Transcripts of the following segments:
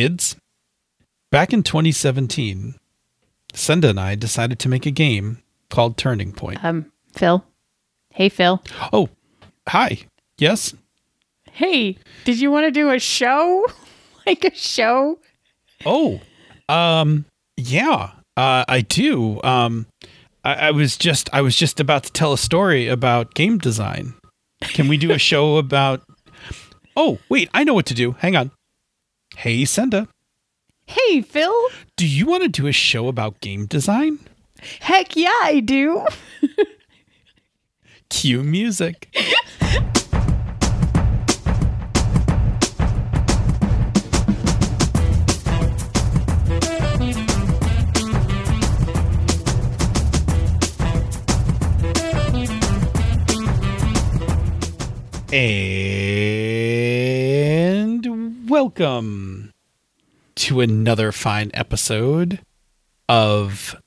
kids. Back in 2017, Senda and I decided to make a game called Turning Point. Um, Phil. Hey, Phil. Oh, hi. Yes? Hey, did you want to do a show? like a show? Oh, um, yeah, uh, I do. Um, I, I was just I was just about to tell a story about game design. Can we do a show about? Oh, wait, I know what to do. Hang on. Hey, Senda, Hey, Phil. do you want to do a show about game design? Heck yeah, I do. Cue music. And welcome to another fine episode of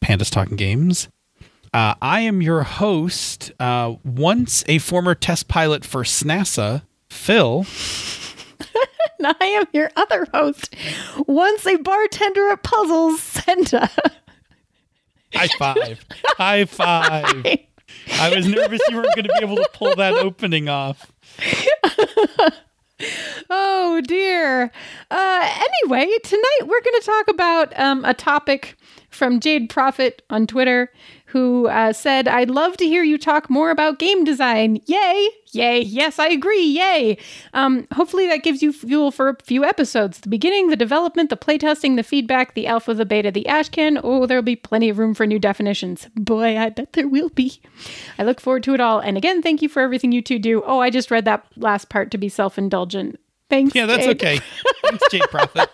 Pandas Talking Games. Uh, I am your host, uh, once a former test pilot for SNASA, Phil. And I am your other host. Once a bartender at Puzzles, Senda. High five. High five. I was nervous you weren't going to be able to pull that opening off. Oh dear. Uh, anyway, tonight we're going to talk about um, a topic from Jade Prophet on Twitter, who uh, said, "I'd love to hear you talk more about game design." Yay! Yay! Yes, I agree. Yay! Um, hopefully that gives you fuel for a few episodes: the beginning, the development, the playtesting, the feedback, the alpha, the beta, the ashcan. Oh, there'll be plenty of room for new definitions. Boy, I bet there will be. I look forward to it all. And again, thank you for everything you two do. Oh, I just read that last part to be self-indulgent. Thanks. Yeah, that's Jade. okay. Thanks, Jade Prophet.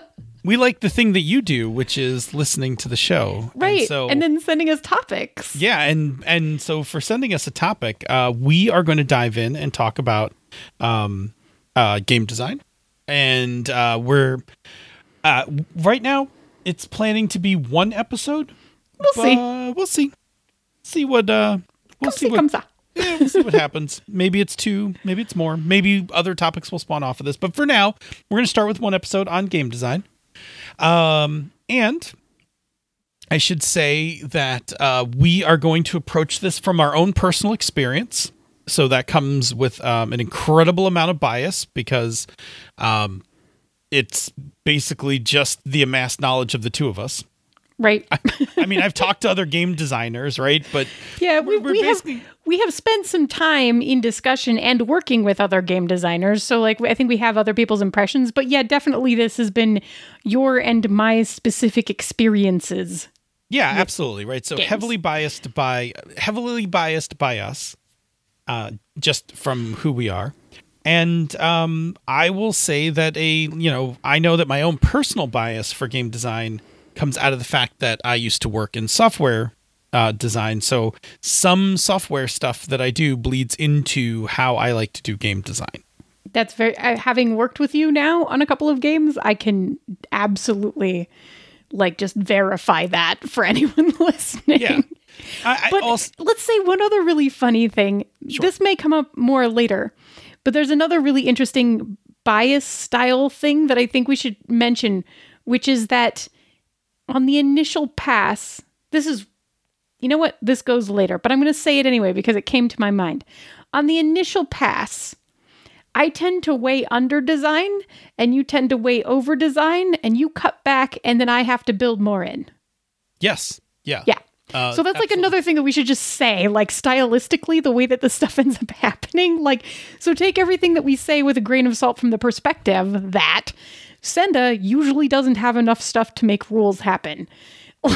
we like the thing that you do, which is listening to the show. And Right. so, and then sending us topics. yeah, and and so for sending us a topic, uh, we are going to dive in and talk about um, uh, game design, and uh, we're uh, right now it's planning to be one episode. We'll see. We'll see. See what uh, we'll see see, what come sa. yeah, we'll see what happens. Maybe it's two, maybe it's more. Maybe other topics will spawn off of this. But for now, we're going to start with one episode on game design. Um, and I should say that uh, we are going to approach this from our own personal experience. So that comes with um, an incredible amount of bias because um, it's basically just the amassed knowledge of the two of us. Right. I mean, I've talked to other game designers, right? But yeah, we, we're we have basically- we have spent some time in discussion and working with other game designers. So like I think we have other people's impressions, but yeah, definitely this has been your and my specific experiences. Yeah, absolutely. Right. So games. heavily biased by heavily biased by us, uh, just from who we are. And um, I will say that a you know I know that my own personal bias for game design comes out of the fact that I used to work in software uh, design. So some software stuff that I do bleeds into how I like to do game design. That's very uh, having worked with you now on a couple of games, I can absolutely like just verify that for anyone listening. Yeah. I, I But also let's say one other really funny thing. This may come up more later, but there's another really interesting bias style thing that I think we should mention, which is that on the initial pass, this is, you know what? This goes later, but I'm going to say it anyway because it came to my mind. On the initial pass, I tend to weigh under design and you tend to weigh over design and you cut back and then I have to build more in. yes, yeah, Yeah. Uh, so that's like another thing that we should just say, like stylistically, the way that the stuff ends up happening. Like, so take everything that we say with a grain of salt from the perspective that Senda usually doesn't have enough stuff to make rules happen.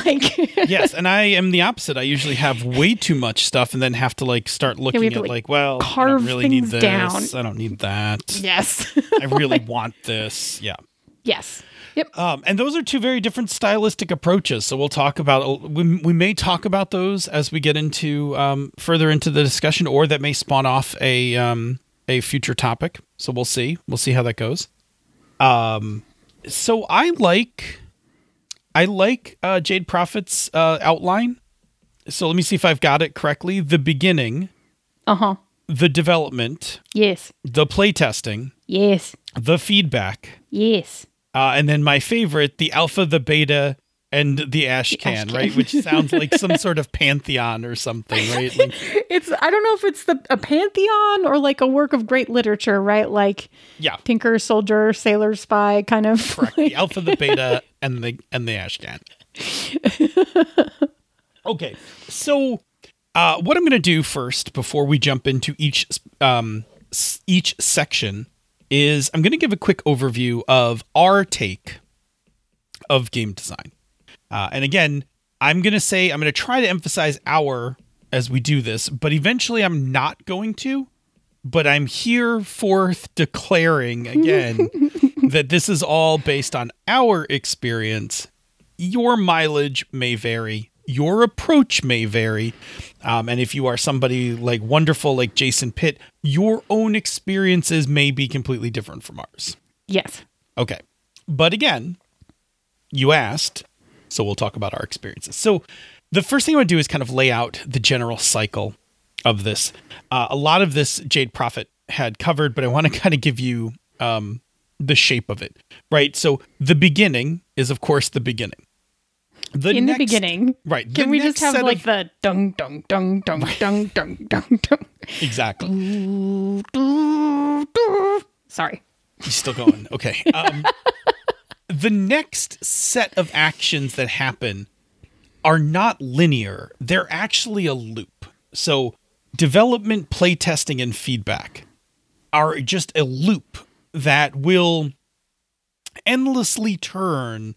Like, yes, and I am the opposite. I usually have way too much stuff and then have to like start looking to, at like, like, well, I carve don't really need things this. down. I don't need that. yes. I really want this. Yeah. yes. Yep. Um, and those are two very different stylistic approaches. So we'll talk about we, we may talk about those as we get into um, further into the discussion, or that may spawn off a um, a future topic. So we'll see. We'll see how that goes. Um, so I like I like uh, Jade Prophet's uh, outline. So let me see if I've got it correctly. The beginning, Uh huh. the development, Yes. the playtesting, Yes. the feedback, Yes. uh, and then my favorite, the alpha, the beta, and the ash can, ash can. right? Which sounds like some sort of pantheon or something, right? Like, It's I don't know if it's the a pantheon or like a work of great literature, right? Like yeah, Tinker, Soldier, Sailor, Spy, kind of. correct. The alpha, the beta, and the and the ash can. okay, so uh, what I'm going to do first, before we jump into each um, each section, is I'm going to give a quick overview of our take of game design. Uh, and again, I'm going to say I'm going to try to emphasize our as we do this, but eventually I'm not going to. But I'm here forth declaring again that this is all based on our experience. Your mileage may vary, your approach may vary. Um, and if you are somebody like wonderful like Jason Pitt, your own experiences may be completely different from ours. Yes. Okay. But again, you asked, so we'll talk about our experiences. So the first thing I would do is kind of lay out the general cycle of this. Uh, a lot of this Jade Prophet had covered, but I want to kind of give you um, the shape of it, right? So the beginning is, of course, the beginning. The In next- the beginning. right? Can we just have like of- the dung dung dung dung dung dung dung dung exactly? doo, doo, doo. Sorry. He's still going. Okay. Um, the next set of actions that happen are not linear, they're actually a loop. So, development, playtesting, and feedback are just a loop that will endlessly turn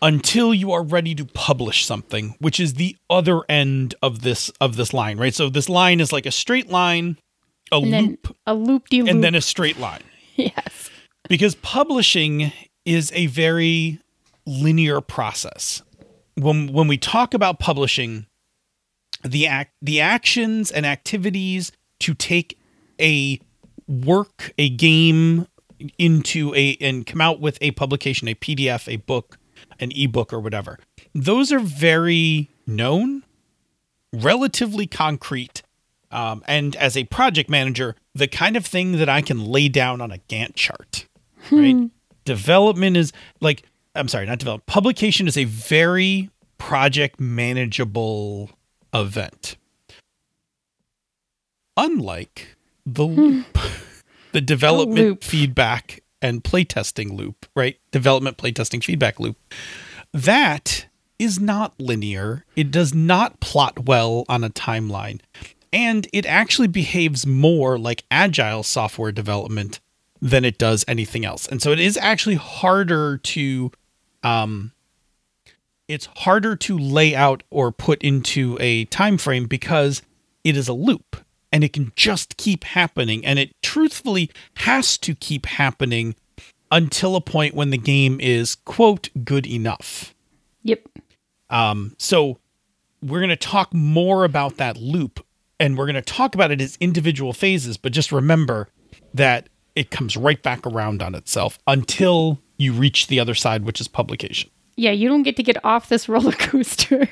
until you are ready to publish something which is the other end of this of this line right so this line is like a straight line a And loop a loop and then a straight line yes. because publishing is a very linear process. When when we talk about publishing, the act the actions and activities to take a work, a game into a and come out with a publication, a PDF, a book, an ebook or whatever. Those are very known, relatively concrete, um, and as a project manager, the kind of thing that I can lay down on a Gantt chart. Right? Development is like I'm sorry, not develop. Publication is a very project manageable event. Unlike the hmm. loop, the development loop. feedback and playtesting loop, right? Development, playtesting, feedback loop. That is not linear. It does not plot well on a timeline. And it actually behaves more like agile software development than it does anything else. And so it is actually harder to um it's harder to lay out or put into a time frame because it is a loop and it can just keep happening and it truthfully has to keep happening until a point when the game is quote good enough. Yep. Um, so we're going to talk more about that loop and we're going to talk about it as individual phases, but just remember that it comes right back around on itself until you reach the other side, which is publication. Yeah, you don't get to get off this roller coaster.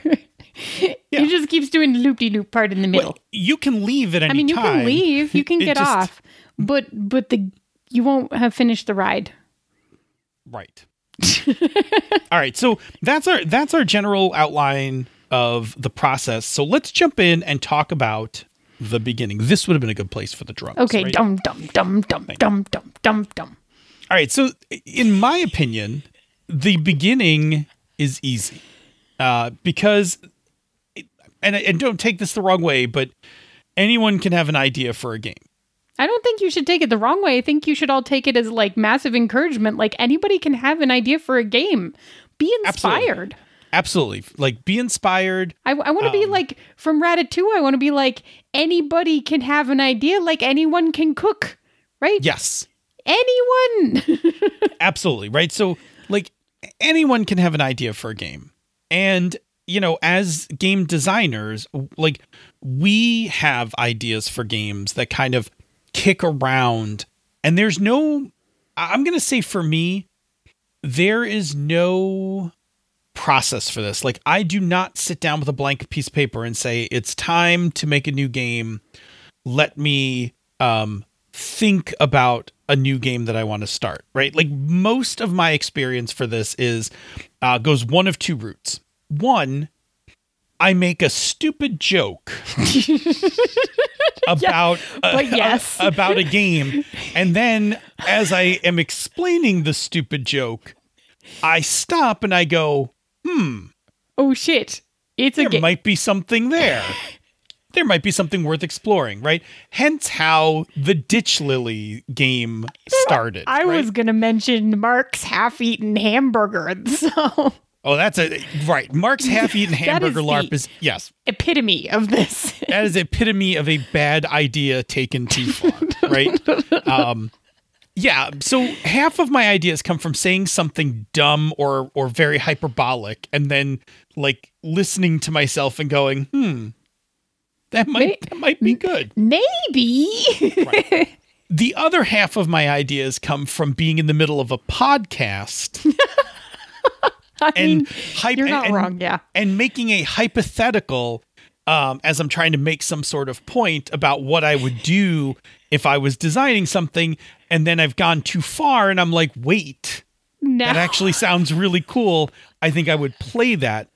Yeah. You just keeps doing the loop de loop part in the middle. Well, you can leave at any time. I mean, you time. can leave, you can get just- off, but but the you won't have finished the ride. Right. All right. So that's our that's our general outline of the process. So let's jump in and talk about the beginning. This would have been a good place for the drums. Okay, right? dum dum dum dum dum dum dum dum. All right. So, in my opinion, the beginning is easy uh, because, and, and don't take this the wrong way, but anyone can have an idea for a game. I don't think you should take it the wrong way. I think you should all take it as like massive encouragement. Like anybody can have an idea for a game. Be inspired. Absolutely. Like, be inspired. I, I want to be Um, like from Ratatouille. I want to be like anybody can have an idea. Like anyone can cook, right? Yes. Anyone. Absolutely. Right. So, like, anyone can have an idea for a game. And, you know, as game designers, like, we have ideas for games that kind of kick around. And there's no, I'm going to say for me, there is no process for this. Like, I do not sit down with a blank piece of paper and say, it's time to make a new game. Let me um, think about a new game that I want to start, right? Like most of my experience for this is uh, goes one of two routes. One, I make a stupid joke about but yes. about a game, and then as I am explaining the stupid joke, I stop and I go, "Hmm, oh shit. It's a there might be something there. there might be something worth exploring, right? Hence how the Ditch Lily game started. I right? was going to mention Mark's half-eaten hamburger. So Oh, that's a right. Mark's half-eaten That is hamburger LARP is yes. epitome of this. That is epitome of a bad idea taken too far, right? Um, yeah. So half of my ideas come from saying something dumb or or very hyperbolic, and then like listening to myself and going, "Hmm, that might that might be good." Maybe. The other half of my ideas come from being in the middle of a podcast I and mean, hype you're not and- wrong. Yeah. and making a hypothetical um, as I'm trying to make some sort of point about what I would do if I was designing something, and then I've gone too far, and I'm like, wait, No. that actually sounds really cool. I think I would play that,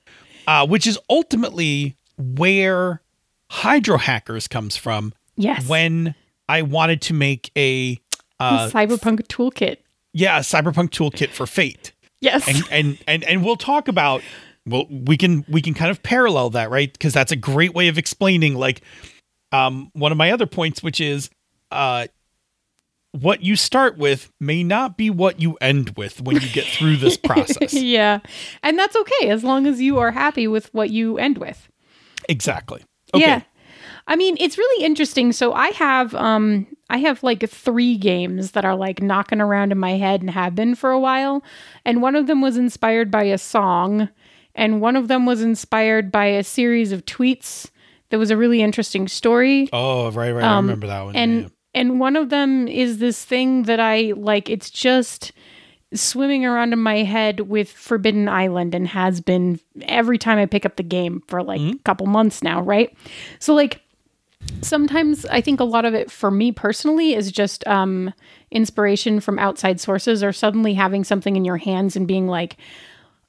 uh, which is ultimately where Hydro Hackers comes from. yes. When I wanted to make a uh, Cyberpunk toolkit. yeah a cyberpunk toolkit for Fate. Yes. and and and and we'll talk about well we can we can kind of parallel that right because that's a great way of explaining like um one of my other points which is uh what you start with may not be what you end with when you get through this process yeah. And that's okay as long as you are happy with what you end with. exactly okay Yeah. I mean, it's really interesting. So I have um I have like three games that are like knocking around in my head and have been for a while. And one of them was inspired by a song, and one of them was inspired by a series of tweets that was a really interesting story. oh right right i remember that one Um, and yeah. And one of them is this thing that I like it's just swimming around in my head with Forbidden Island and has been every time I pick up the game for like a couple months now, right? So like sometimes I think a lot of it for me personally is just um inspiration from outside sources or suddenly having something in your hands and being like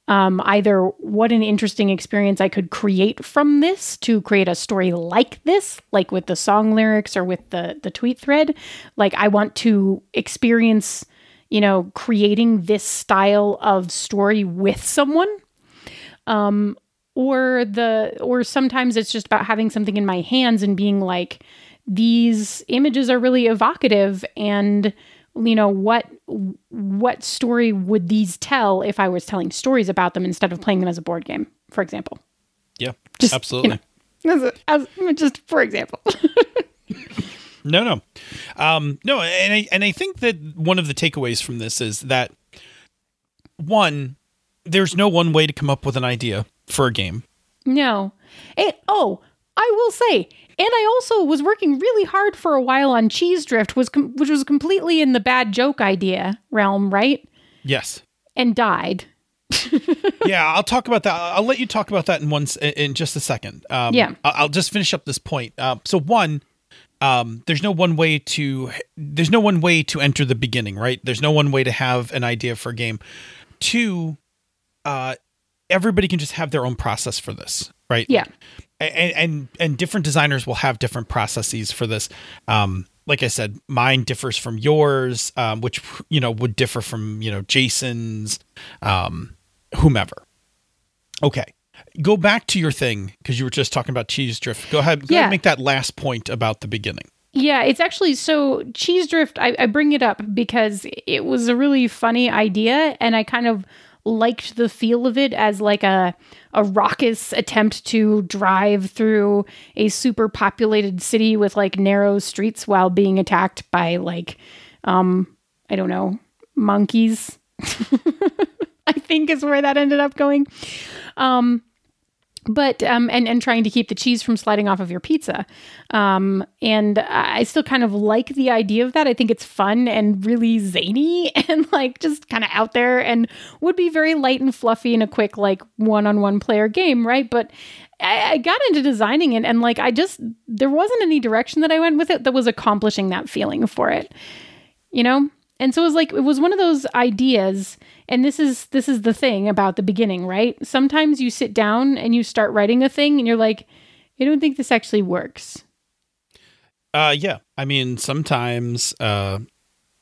um, either what an interesting experience I could create from this to create a story like this, like with the song lyrics or with the the tweet thread. Like I want to experience, you know, creating this style of story with someone. Um, or the or sometimes it's just about having something in my hands and being like, these images are really evocative and you know what what story would these tell if I was telling stories about them instead of playing them as a board game, for example? yeah Just, absolutely you know, as, as just for example. No, no, um, no, and I and I think that one of the takeaways from this is that one, there's no one way to come up with an idea for a game. no. And, oh, I will say, and I also was working really hard for a while on Cheese Drift, was com- which was completely in the bad joke idea realm, right? Yes, And died. yeah, I'll talk about that. I'll let you talk about that in one s- in just a second. Um, Yeah. I'll just finish up this point. Uh, so one, um, there's no one way to there's no one way to enter the beginning, right? There's no one way to have an idea for a game. Two, uh, everybody can just have their own process for this, right? Yeah. And and and different designers will have different processes for this. Um, like I said, mine differs from yours, um, which you know would differ from you know Jason's, um, whomever. Okay, go back to your thing because you were just talking about cheese drift. Go ahead, go ahead Yeah. and make that last point about the beginning. Yeah, it's actually so Cheese Drift. I, I bring it up because it was a really funny idea, and I kind of liked the feel of it as like a a raucous attempt to drive through a super populated city with like narrow streets while being attacked by like um I don't know monkeys. I think is where that ended up going. Um, but um and and trying to keep the cheese from sliding off of your pizza. Um and i still kind of like the idea of that. I think it's fun and really zany and like just kind of out there and would be very light and fluffy in a quick like one-on-one player game right? But I, I got into designing it and like i just there wasn't any direction that i went with it that was accomplishing that feeling for it you know? And so it was like it was one of those ideas and this is this is the thing about the beginning, right? Sometimes you sit down and you start writing a thing and you're like, I don't think this actually works. Uh yeah. I mean, sometimes uh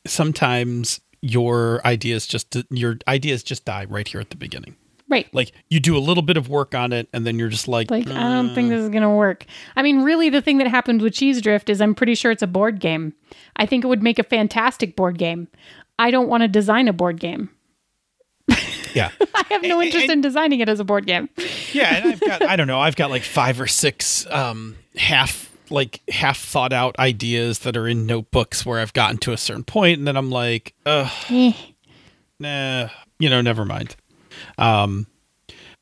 sometimes your ideas just your ideas just die right here at the beginning. Right. Like you do a little bit of work on it and then you're just like Like, I don't think this is going to work. I mean, really, the thing that happened with Cheese Drift is I'm pretty sure it's a board game. I think it would make a fantastic board game. I don't want to design a board game. Yeah. I have no And- interest and- in designing it as a board game. Yeah, and I've got I don't know, I've got like five or six um half like half thought out ideas that are in notebooks where I've gotten to a certain point and then I'm like, uh nah, you know, never mind. Um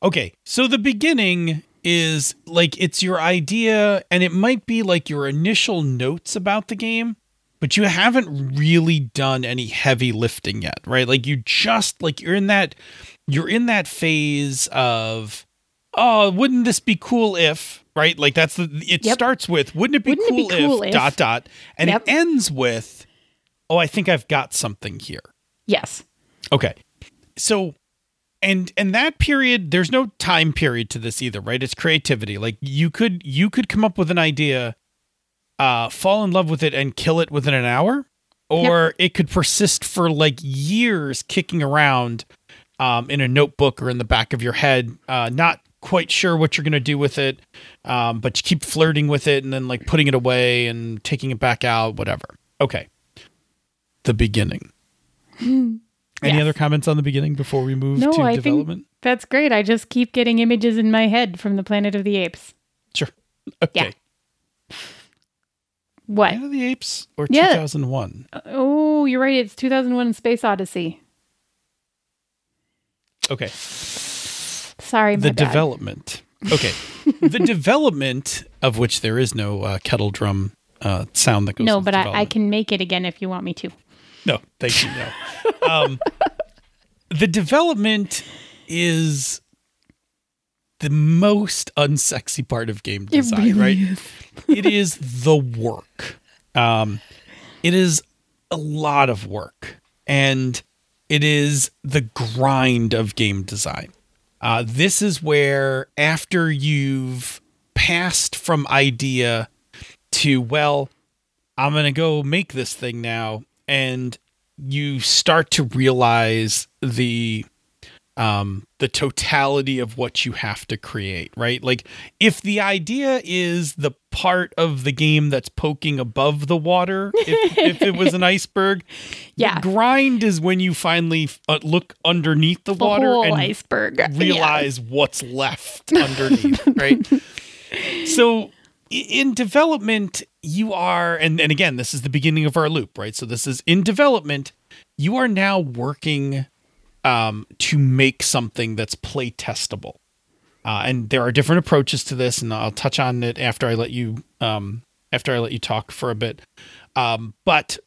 okay, so the beginning is like it's your idea and it might be like your initial notes about the game, but you haven't really done any heavy lifting yet, right? Like you just like you're in that you're in that phase of oh, wouldn't this be cool if, right? Like that's the it Yep. starts with wouldn't it be, Wouldn't it cool, be cool if, if- dot dot and Yep. it ends with oh, I think I've got something here. Yes. Okay. So and and that period there's no time period to this either, right? It's creativity. Like you could you could come up with an idea uh fall in love with it and kill it within an hour or it could persist for like years kicking around um in a notebook or in the back of your head, uh not quite sure what you're going to do with it. Um but you keep flirting with it and then like putting it away and taking it back out, whatever. Okay. The beginning. Any Yes. other comments on the beginning before we move No, to I development? think that's great. I just keep getting images in my head from the Planet of the Apes. Sure. Okay. What? Planet of the Apes or Yeah. 2001? Oh, you're right. It's 2001 Space Odyssey. Okay. Sorry, my the bad. development. Okay. the development of which there is no uh, kettle drum uh, sound that goes No, but I, I can make it again if you want me to. No, thank you. No. um, the development is the most unsexy part of game design, right? it is the work. Um, it is a lot of work, and it is the grind of game design. Uh, this is where, after you've passed from idea to, well, I'm going to go make this thing now, and you start to realize the um the totality of what you have to create right like if the idea is the part of the game that's poking above the water if, if it was an iceberg Yeah. the grind is when you finally uh, look underneath the, The water and iceberg. Yeah. realize what's left underneath, right? So in development, you are, and, and again, this is the beginning of our loop, right? So this is in development, you are now working um, to make something that's play testable. Uh, and there are different approaches to this, and I'll touch on it after I let you um, after I let you talk for a bit. Um, but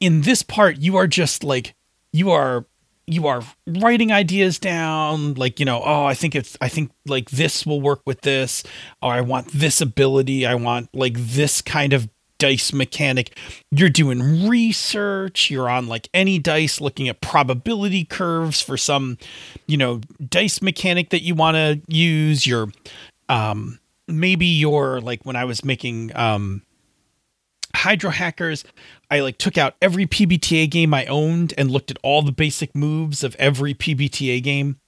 in this part you are just like you are you are writing ideas down like you know oh i think it's i think like this will work with this or i want this ability i want like this kind of dice mechanic. You're doing research. You're on like AnyDice looking at probability curves for some you know dice mechanic that you want to use. You're um maybe you're like when i was making um Hydro Hackers, I like took out every PBTA game I owned and looked at all the basic moves of every PBTA game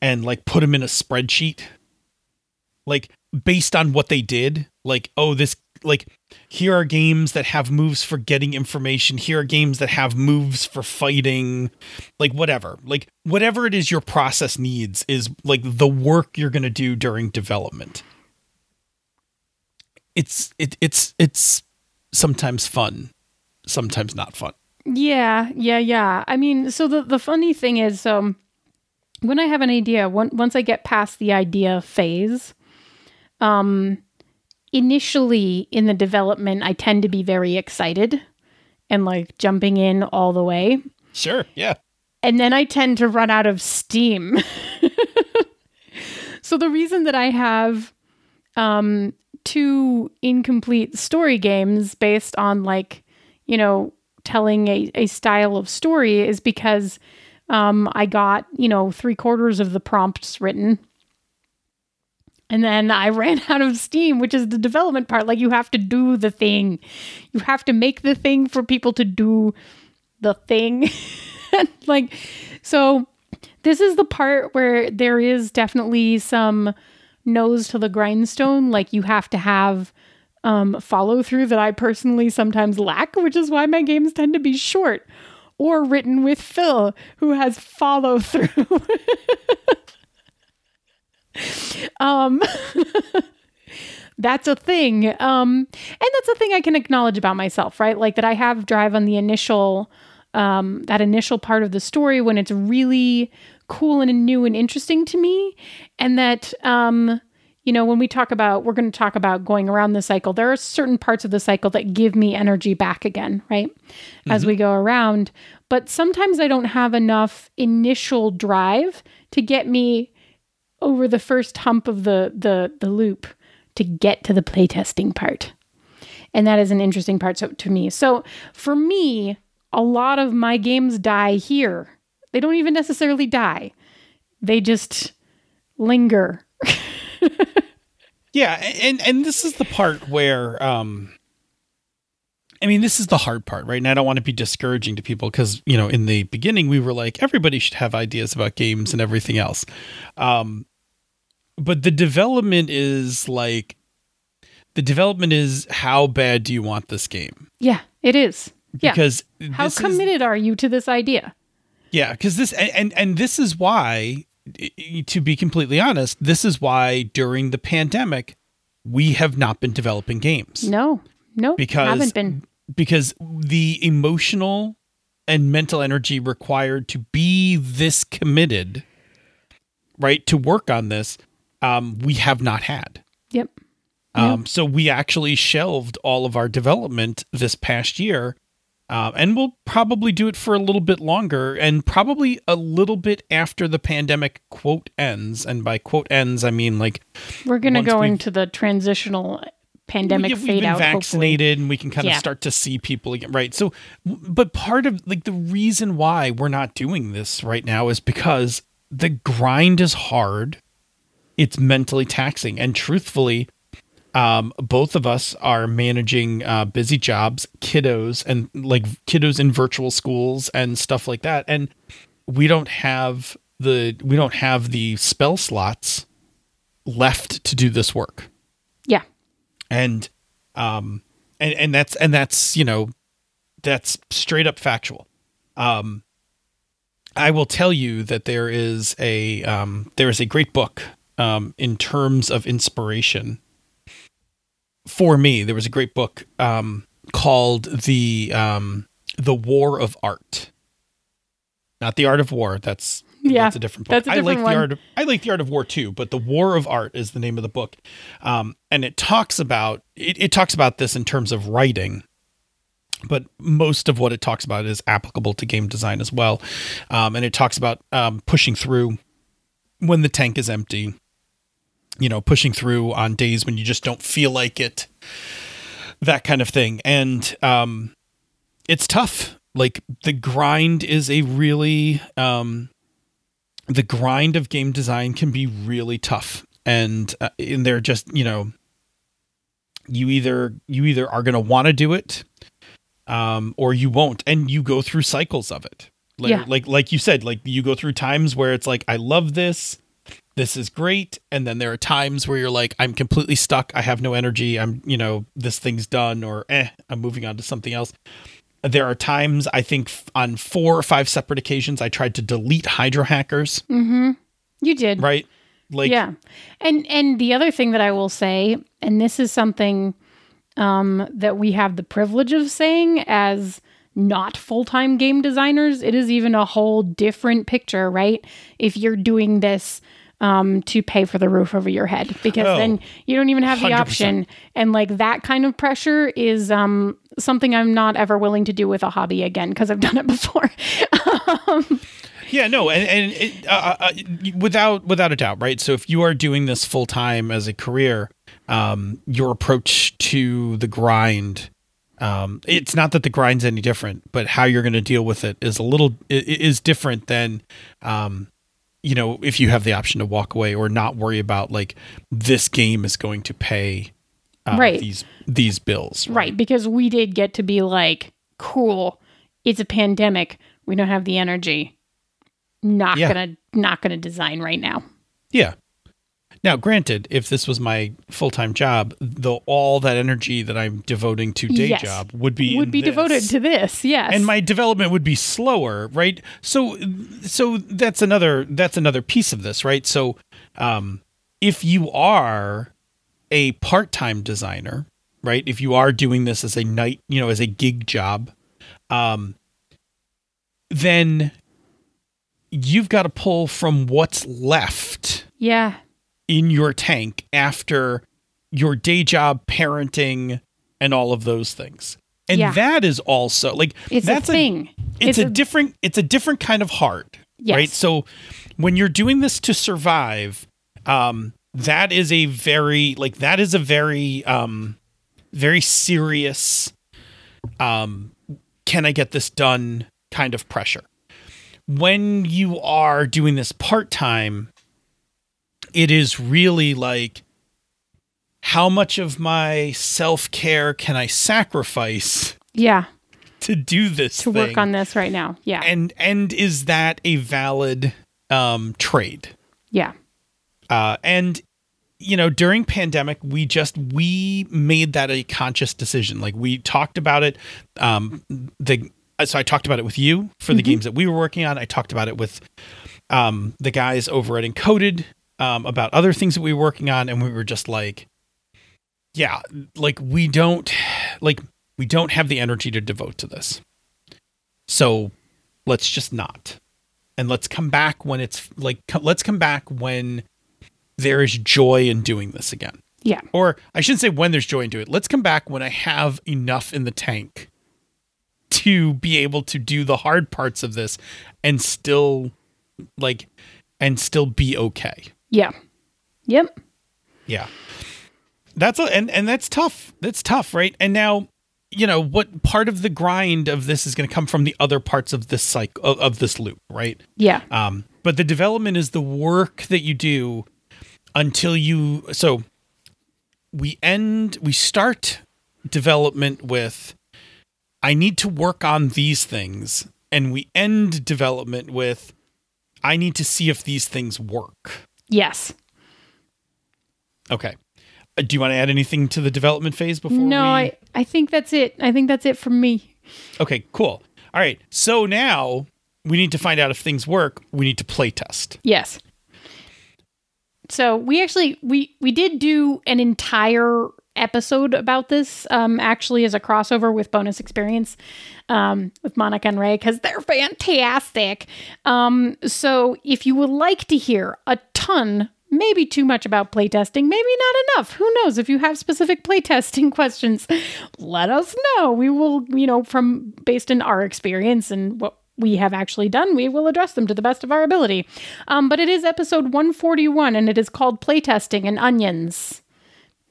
and like put them in a spreadsheet. Like based on what they did, like oh this like here are games that have moves for getting information, here are games that have moves for fighting, like whatever. Like whatever it is your process needs is like the work you're going to do during development. It's it it's it's sometimes fun, sometimes not fun. Yeah, yeah, yeah. I mean, so the the funny thing is, um, when I have an idea, one, once I get past the idea phase, um, initially in the development, I tend to be very excited and like jumping in all the way, Sure, yeah. and then I tend to run out of steam. so the reason that I have um two incomplete story games based on like you know telling a, a style of story is because um, I got, you know, three quarters of the prompts written. And then I ran out of steam, which is the development part. Like you have to do the thing. You have to make the thing for people to do the thing. like, so this is the part where there is definitely some nose to the grindstone. Like you have to have um, follow through that I personally sometimes lack, which is why my games tend to be short or written with Phil, who has follow through. um, that's a thing. Um, and that's a thing I can acknowledge about myself, right? Like that I have drive on the initial, um, that initial part of the story when it's really cool and new and interesting to me. And that, um, you know, when we talk about, we're going to talk about going around the cycle, there are certain parts of the cycle that give me energy back again, right? Mm-hmm. As we go around. But sometimes I don't have enough initial drive to get me over the first hump of the the the loop to get to the playtesting part. And that is an interesting part to, to me. So for me, a lot of my games die here. They don't even necessarily die. They just linger yeah, and and this is the part where um I mean, this is the hard part, right? And I don't want to be discouraging to people because, you know, in the beginning we were like everybody should have ideas about games and everything else. Um but the development is like the development is how bad do you want this game? Yeah, it is. Because yeah. how committed is, are you to this idea? Yeah, because this and, and and this is why to be completely honest, this is why during the pandemic we have not been developing games. No, no, because haven't been because the emotional and mental energy required to be this committed, right, to work on this, um, we have not had. Yep. Um, yep. So we actually shelved all of our development this past year um, and we'll probably do it for a little bit longer and probably a little bit after the pandemic quote ends. And by quote ends, I mean like we're going to go into the transitional pandemic we, fade out. Vaccinated, hopefully. and we can kind of start to see people again, right? So, but part of like the reason why we're not doing this right now is because the grind is hard. It's mentally taxing, and truthfully, um, both of us are managing uh, busy jobs, kiddos, and like kiddos in virtual schools and stuff like that. And we don't have the we don't have the spell slots left to do this work. Yeah, and um, and and that's and that's you know that's straight up factual. Um, I will tell you that there is a um, there is a great book um, in terms of inspiration for me, there was a great book um, called the um, the War of Art. Not the Art of War. That's yeah, that's a different book. A different I like one. the art. Of, I like the Art of War too, but the War of Art is the name of the book, um, and it talks about it, it talks about this in terms of writing. But most of what it talks about is applicable to game design as well, um, and it talks about um, pushing through when the tank is empty, you know, pushing through on days when you just don't feel like it, that kind of thing. And um, it's tough. Like the grind is a really, um, the grind of game design can be really tough. And, uh, and they're just, you know, you either, you either are going to want to do it, um, or you won't. And you go through cycles of it. Like, yeah. like, like you said, like you go through times where it's like, I love this this is great. And then there are times where you're like i'm completely stuck. I have no energy. I'm you know this thing's done or eh i'm moving on to something else. There are times i think on four or five separate occasions i tried to delete hydro hackers. Mm-hmm. You did. Right? Like yeah. And and the other thing that i will say and this is something um that we have the privilege of saying as not full-time game designers it is even a whole different picture right? If you're doing this um, to pay for the roof over your head because oh, then you don't even have the 100%. option. And like that kind of pressure is um, something I'm not ever willing to do with a hobby again because I've done it before. um, yeah, no, and and it, uh, uh, uh, without without a doubt, right? So if you are doing this full time as a career, um, your approach to the grind um, it's not that the grind's any different, but how you're going to deal with it is a little is different than, um, you know, if you have the option to walk away or not worry about like this game is going to pay uh, Right. these these bills. Right, because we did get to be like, cool, it's a pandemic. We don't have the energy. Not Yeah. gonna not gonna design right now. Yeah. Now, granted, if this was my full time job, the all that energy that I'm devoting to day Yes. job would be Would be devoted to this, yes. and my development would be slower right so so that's another that's another piece of this right so um if you are a part-time designer right if you are doing this as a night you know as a gig job um then you've got to pull from what's left yeah. In your tank after your day job parenting and all of those things and Yeah. that is also like It's that's a thing. it's, a, different it's a different kind of heart. Yes. right so when you're doing this to survive um that is a very like that is a very um very serious um can i get this done kind of pressure when you are doing this part-time it is really like how much of my self-care can i sacrifice yeah. to do this To thing? work on this right now. Yeah. and and is that a valid um trade yeah. uh and you know during pandemic we just we made that a conscious decision like we talked about it um the so i talked about it with you for the games that we were working on i talked about it with um the guys over at encoded um about other things that we were working on and we were just like yeah like we don't like we don't have the energy to devote to this. So let's just not. And let's come back when it's like co- let's come back when there is joy in doing this again. Yeah. or i shouldn't say when there's joy in doing it. Let's come back when i have enough in the tank to be able to do the hard parts of this and still like and still be okay Yeah. Yep. yeah. That's a, and and that's tough. That's tough, right? And now, you know, what part of the grind of this is going to come from the other parts of this cycle of, of this loop, right? Yeah. Um, but the development is the work that you do until you so we end we start development with I need to work on these things and we end development with I need to see if these things work. Yes. Okay. Uh, do you want to add anything to the development phase before No, we I, I think that's it. I think that's it from me. Okay, cool. All right. So now we need to find out if things work. We need to play test. Yes. So we actually we we did do an entire episode about this um actually as a crossover with bonus experience um with Monica and Ray cuz they're fantastic. Um so if you would like to hear a ton maybe too much about playtesting, maybe not enough. Who knows? If you have specific playtesting questions, let us know. We will, you know, from based in our experience and what we have actually done, we will address them to the best of our ability. Um, but it is episode 141 and it is called Playtesting and Onions.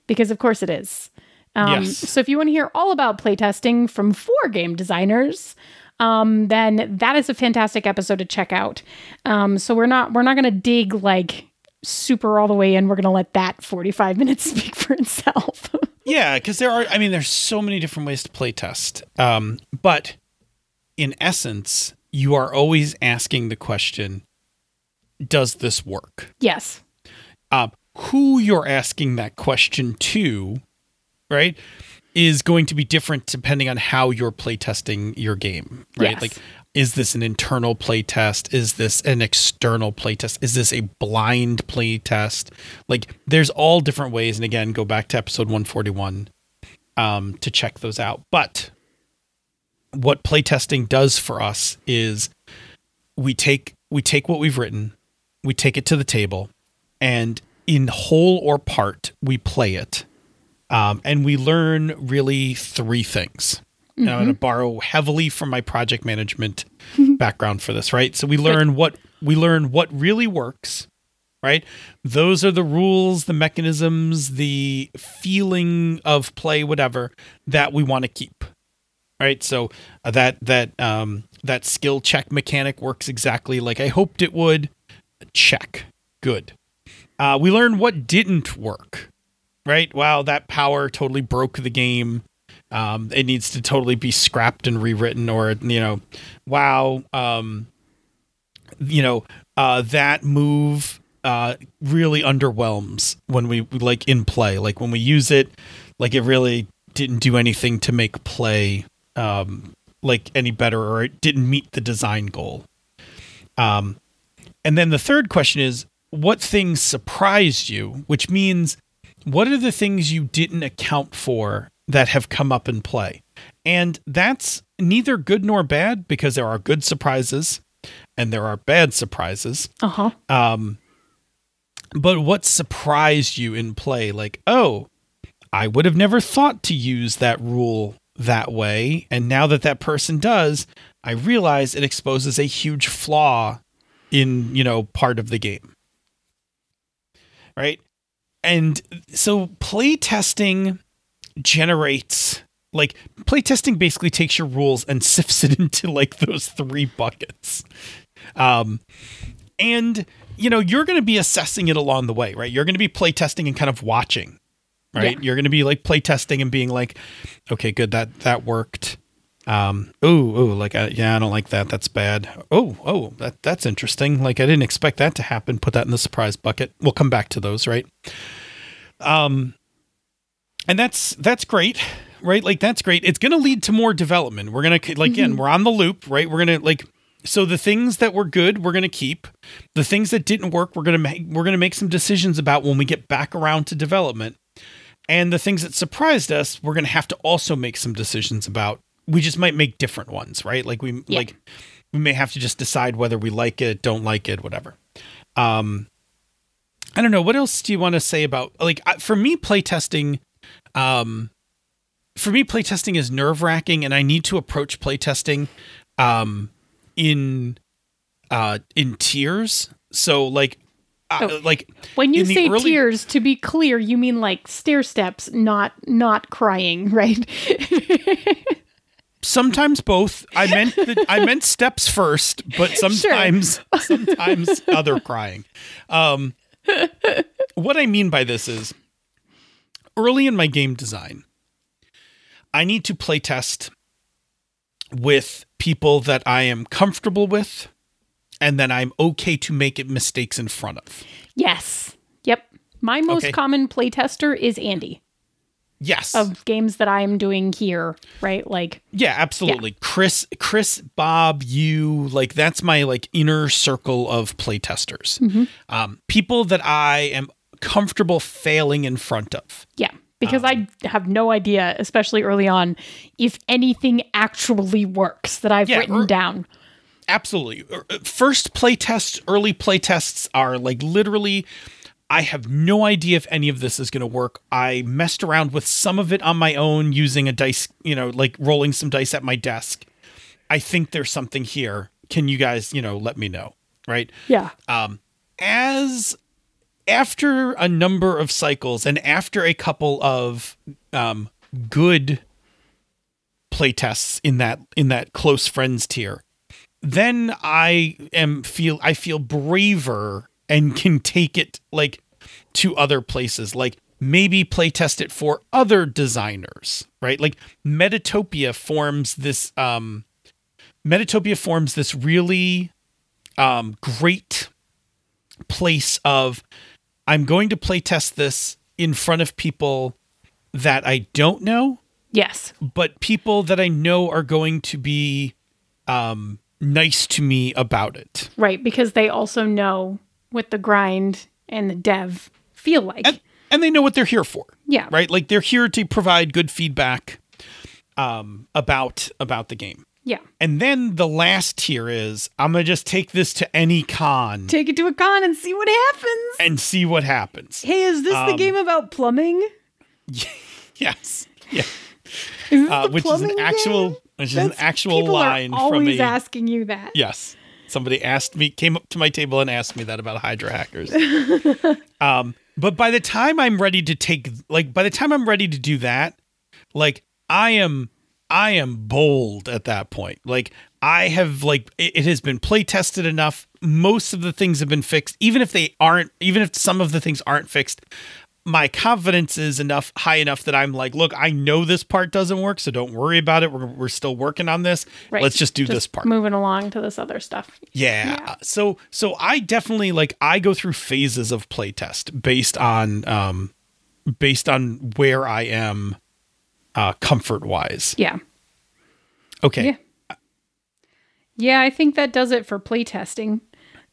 Because of course it is. Um, Yes. So if you want to hear all about playtesting from four game designers, um, then that is a fantastic episode to check out. Um, so we're not we're not going to dig like super all the way in. We're going to let that 45 minutes speak for itself. Yeah, because there are. I mean, there's so many different ways to play test. Um, but in essence, you are always asking the question: Does this work? yes. um, who you're asking that question to, right, is going to be different depending on how you're playtesting your game, right? Yes. Like, is this an internal playtest? Is this an external playtest? Is this a blind playtest? Like, there's all different ways. And again, go back to episode 141 um, to check those out. But what playtesting does for us is we take we take what we've written, we take it to the table, and in whole or part, we play it. Um, and we learn really three things. And I'm going to borrow heavily from my project management background for this, right? So we learn what we learn what really works, right? Those are the rules, the mechanisms, the feeling of play, whatever that we want to keep. right? So uh, that that um, that skill check mechanic works exactly like I hoped it would. Check, good. Uh, we learn what didn't work, right? Wow, that power totally broke the game. Um, it needs to totally be scrapped and rewritten, or you know, wow, um, you know, uh, that move uh, really underwhelms when we like in play. Like when we use it, like it really didn't do anything to make play um, like any better, or it didn't meet the design goal. Um, and then the third question is, what things surprised you? Which means, what are the things you didn't account for that have come up in play? And that's neither good nor bad because there are good surprises and there are bad surprises. Uh huh. Um, but what surprised you in play? Like, oh, I would have never thought to use that rule that way. And now that that person does, I realize it exposes a huge flaw in, you know, part of the game. Right. And so playtesting generates like playtesting basically takes your rules and sifts it into like those three buckets. Um, and you know, you're going to be assessing it along the way, right? You're going to be playtesting and kind of watching, right? Yeah. You're going to be like playtesting and being like, okay, good, that that worked. Um, ooh, ooh, like, uh, yeah, I don't like that. That's bad. Oh, oh, that that's interesting. Like, I didn't expect that to happen. Put that in the surprise bucket. We'll come back to those, right? Um, and that's that's great, right? Like, that's great. It's going to lead to more development. We're gonna like again, we're on the loop, right? We're gonna like so the things that were good we're going to keep the things that didn't work we're going to make we're going to make some decisions about when we get back around to development and the things that surprised us we're going to have to also make some decisions about we just might make different ones right like we Yeah. like we may have to just decide whether we like it don't like it whatever um i don't know what else do you want to say about like for me playtesting um for me playtesting is nerve wracking and i need to approach playtesting um in uh in tiers so like uh, Oh. like When you say early- tears, to be clear, you mean like stair steps, not not crying, right? sometimes both i meant the, i meant steps first but sometimes sometimes other crying um what i mean by this is early in my game design i need to play test with people that i am comfortable with and that i'm okay to make it mistakes in front of yes. Yep. My most Okay. common playtester is Andy yes of games that I am doing here, right? Like Yeah, absolutely. Chris, Chris, Bob, you like that's my like inner circle of playtesters. Um, people that I am comfortable failing in front of. Yeah, because Um, I have no idea, especially early on, if anything actually works that I've Yeah, written or- down. Absolutely. Uh, First playtests, early playtests are like literally. I have no idea if any of this is going to work. I messed around with some of it on my own using a dice, you know, like rolling some dice at my desk. I think there's something here. Can you guys, you know, let me know? Right. Yeah. um, as after a number of cycles and after a couple of um, good playtests in that in that close friends tier, then I am feel I feel braver and can take it like to other places like maybe playtest it for other designers right like metatopia forms this um metatopia forms this really um great place of I'm going to playtest this in front of people that I don't know, Yes. but people that I know are going to be um, nice to me about it. Right. Because they also know what the grind and the dev feel like. And, and they know what they're here for. yeah. Right? Like they're here to provide good feedback um, about about the game. Yeah. And then the last tier is I'm gonna just take this to any con Take it to a con and see what happens. and see what happens. Hey, is this the Um, game about plumbing? Yes. Yeah. Is this Uh, the which is an actual game? which is an actual people line are always from a asking you that. Yes. Somebody asked me, came up to my table and asked me that about Hydro Hackers. um, but by the time I'm ready to take, like, by the time I'm ready to do that, like, I am I am bold at that point. Like I have like it, it has been play tested enough. Most of the things have been fixed, even if they aren't. Even if some of the things aren't fixed, my confidence is enough high enough that I'm like, look, I know this part doesn't work, so don't worry about it. We're we're still working on this. Right. Let's just do this part. Moving along to this other stuff. Yeah. Yeah. So so I definitely like I go through phases of playtest based on um based on where I am uh comfort wise. Yeah. Okay. Yeah. Yeah, I think that does it for playtesting.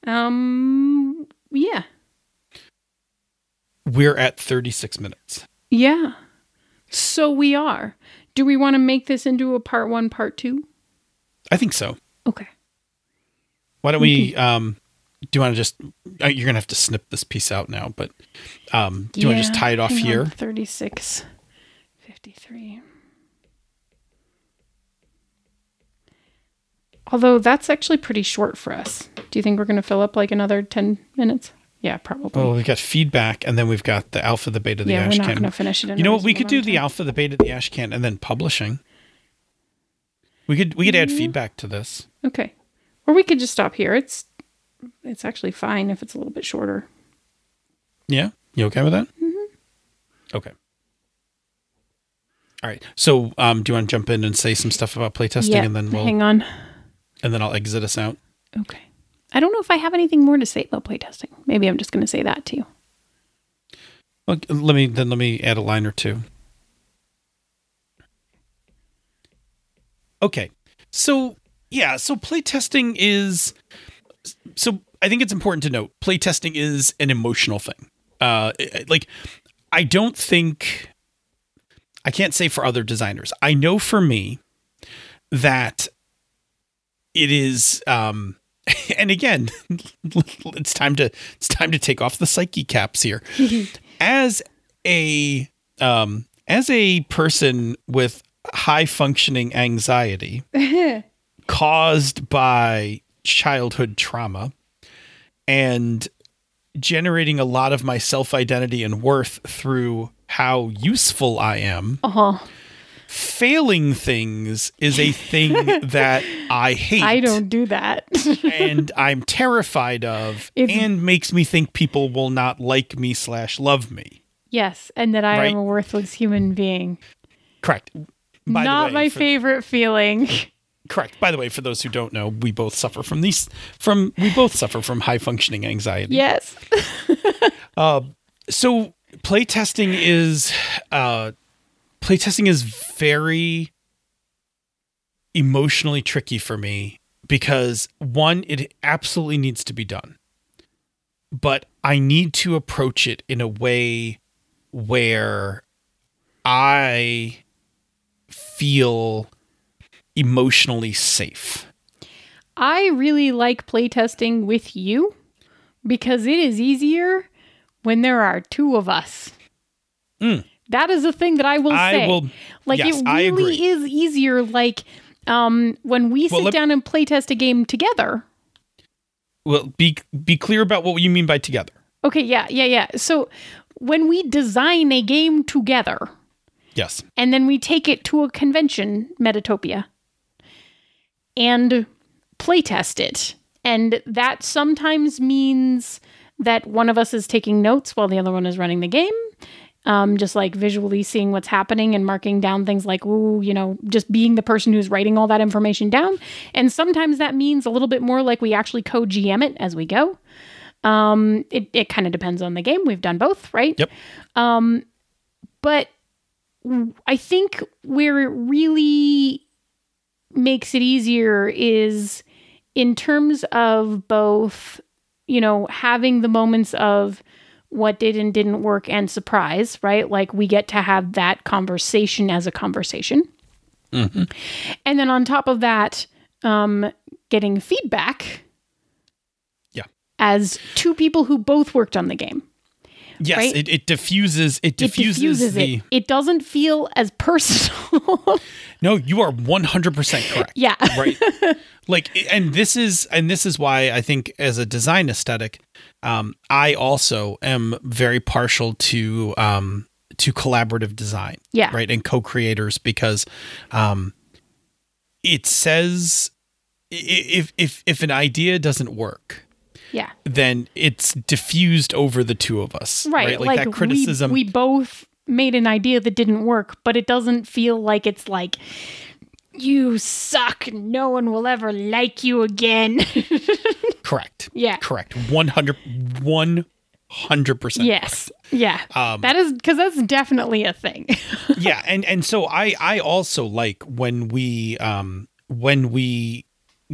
Um yeah. We're at 36 minutes. Yeah. So we are. Do we want to make this into a part 1 part 2? I think so. Okay. Why don't we um do you want to just uh, you're going to have to snip this piece out now, but um do you want to just tie it off hang on. here? 36 53. Although that's actually pretty short for us. Do you think we're going to fill up like another 10 minutes? Yeah, probably. Well, we've got feedback and then we've got the alpha, the beta, the yeah, we're not going to finish it. In You know what? We could do of the alpha, the beta, the ashcan, and then publishing. We could we could Mm-hmm. add feedback to this. Okay. Or we could just stop here. It's it's actually fine if it's a little bit shorter. Yeah, you okay with that? Mm-hmm. Okay. All right. So, um, do you want to jump in and say some stuff about playtesting, yeah. and then we'll hang on. and then I'll exit us out. Okay. I don't know if I have anything more to say about playtesting. Maybe I'm just going to say that to you. Well, let me then let me add a line or two. Okay. So, yeah, so playtesting is so I think it's important to note playtesting is an emotional thing. Uh like I don't think I can't say for other designers. I know for me that it is um and again it's time to it's time to take off the psyche caps here as a um as a person with high functioning anxiety caused by childhood trauma and generating a lot of my self identity and worth through how useful I am Uh-huh. Failing things is a thing that I hate I don't do that. and I'm terrified of If- and makes me think people will not like me slash love me. yes, and that I Right. am a worthless human being. Correct. By Not way, my for- favorite feeling. Correct. By the way, for those who don't know, we both suffer from these from we both suffer from high functioning anxiety. yes. So playtesting is uh playtesting is very emotionally tricky for me because one it absolutely needs to be done. But I need to approach it in a way where I feel emotionally safe. I really like playtesting with you because it is easier when there are two of us. Mm. That is a thing that I will. I say. will- like yes, it really is easier like um when we Well, sit down and playtest a game together. Well, be be clear about what you mean by together. Okay, yeah, yeah, yeah. So when we design a game together Yes. and then we take it to a convention, Metatopia, and playtest it. And that sometimes means that one of us is taking notes while the other one is running the game. Um, just like visually seeing what's happening and marking down things like, ooh, you know, just being the person who's writing all that information down. And sometimes that means a little bit more like we actually co GM it as we go. Um, it, it kind of depends on the game. We've done both, right? Yep. Um, but I think where it really makes it easier is in terms of both, you know, having the moments of what did and didn't work and surprise, right? Like we get to have that conversation as a conversation. And then on top of that, um, getting feedback Yeah. as two people who both worked on the game. Yes, Right? it, it diffuses it It diffuses, diffuses the it. It doesn't feel as personal. No, you are 100% correct. yeah. Right. like and this is and this is why I think as a design aesthetic, um I also am very partial to um to collaborative design. Yeah. Right? And co-creators because um it says if if if an idea doesn't work, Yeah. then it's diffused over the two of us. Right. Like, that we- criticism. We, both made an idea that didn't work, but it doesn't feel like it's like you suck. No one will ever like you again. correct. Yeah. Correct. 100 100%. yes. Yeah. Um, that is because that's definitely a thing. yeah, and and so I I also like when we um when we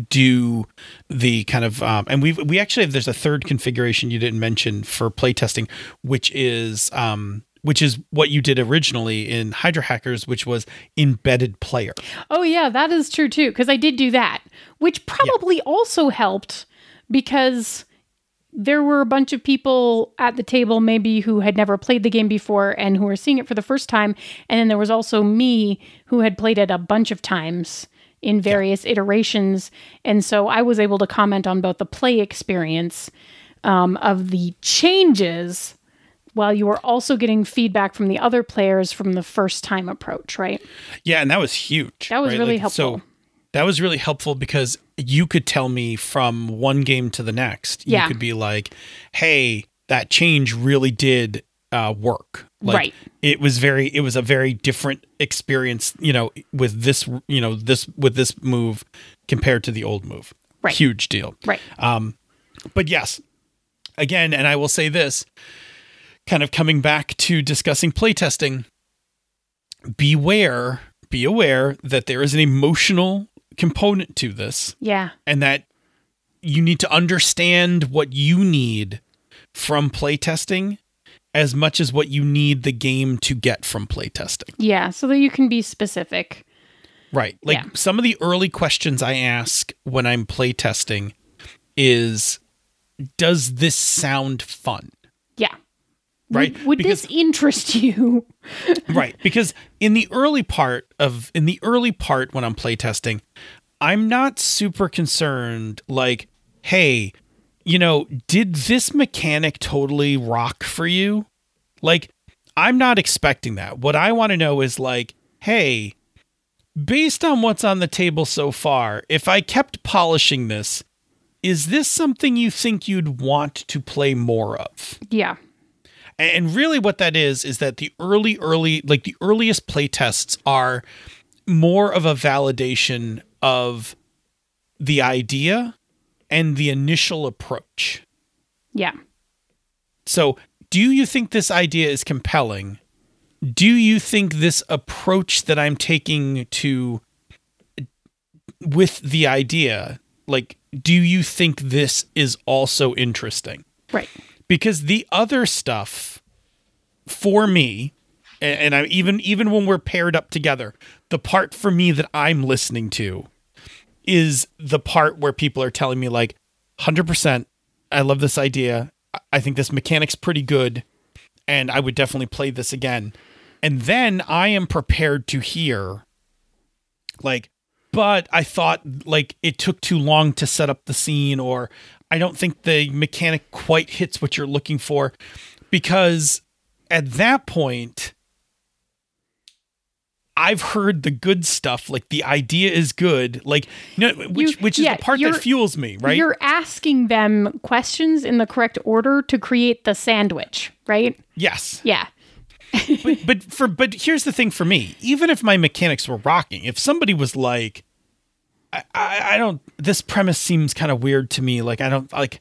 do the kind of um and we we actually have there's a third configuration you didn't mention for playtesting which is um which is what you did originally in Hydro Hackers which was embedded player. oh yeah, that is true too. Because I did do that, which probably also helped because there were a bunch of people at the table maybe who had never played the game before and who were seeing it for the first time and then there was also me who had played it a bunch of times in various iterations and so i was able to comment on both the play experience um, of the changes while you were also getting feedback from the other players from the first time approach right Yeah, and that was huge. That was right? really Like, helpful. So that was really helpful because you could tell me from one game to the next. Yeah. You could be like, "Hey, that change really did uh, work." Like, Right. It was very. It was a very different experience. You know, with this. You know, this with this move compared to the old move. Right. Huge deal. right Um, But yes, again, and I will say this, kind of coming back to discussing playtesting, beware, be aware that there is an emotional component to this yeah and that you need to understand what you need from playtesting as much as what you need the game to get from playtesting. yeah so that you can be specific Right. Like Yeah. some of the early questions I ask when I'm playtesting is does this sound fun? Right? would, would Because- this interest you? Right because in the early part of in the early part when i'm playtesting i'm not super concerned like hey you know did this mechanic totally rock for you? Like i'm not expecting that. What i want to know is like hey based on what's on the table so far if i kept polishing this is this something you think you'd want to play more of? Yeah and really what that is is that the early early like the earliest playtests are more of a validation of the idea and the initial approach. yeah So, do you think this idea is compelling? Do you think this approach that I'm taking to with the idea, like do you think this is also interesting? right because the other stuff for me and I even even when we're paired up together, the part for me that I'm listening to is the part where people are telling me like 100% I love this idea. I- I think this mechanic's pretty good and I would definitely play this again. And then I am prepared to hear like but I thought like it took too long to set up the scene or I don't think the mechanic quite hits what you're looking for because at that point I've heard the good stuff like the idea is good like you know, which You- which is yeah, the part that fuels me right You're asking them questions in the correct order to create the sandwich, right? yes Yeah. but but for but here's the thing for me even if my mechanics were rocking if somebody was like I, I, don't this premise seems kind of weird to me like i don't like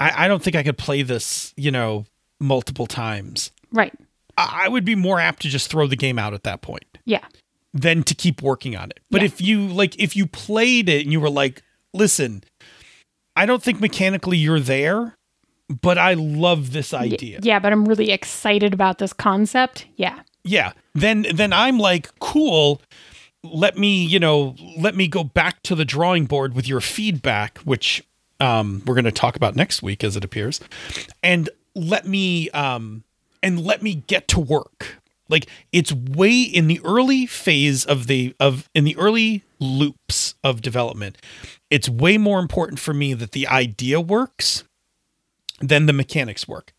I, I don't think i could play this you know multiple times Right. I, I would be more apt to just throw the game out at that point Yeah. than to keep working on it but Yeah. if you like if you played it and you were like listen i don't think mechanically you're there but i love this idea Yeah, but I'm really excited about this concept. Yeah. yeah then then i'm like cool let me you know let me go back to the drawing board with your feedback which um we're going to talk about next week as it appears and let me um and let me get to work. Like it's way in the early phase of the of in the early loops of development. It's way more important for me that the idea works than the mechanics work.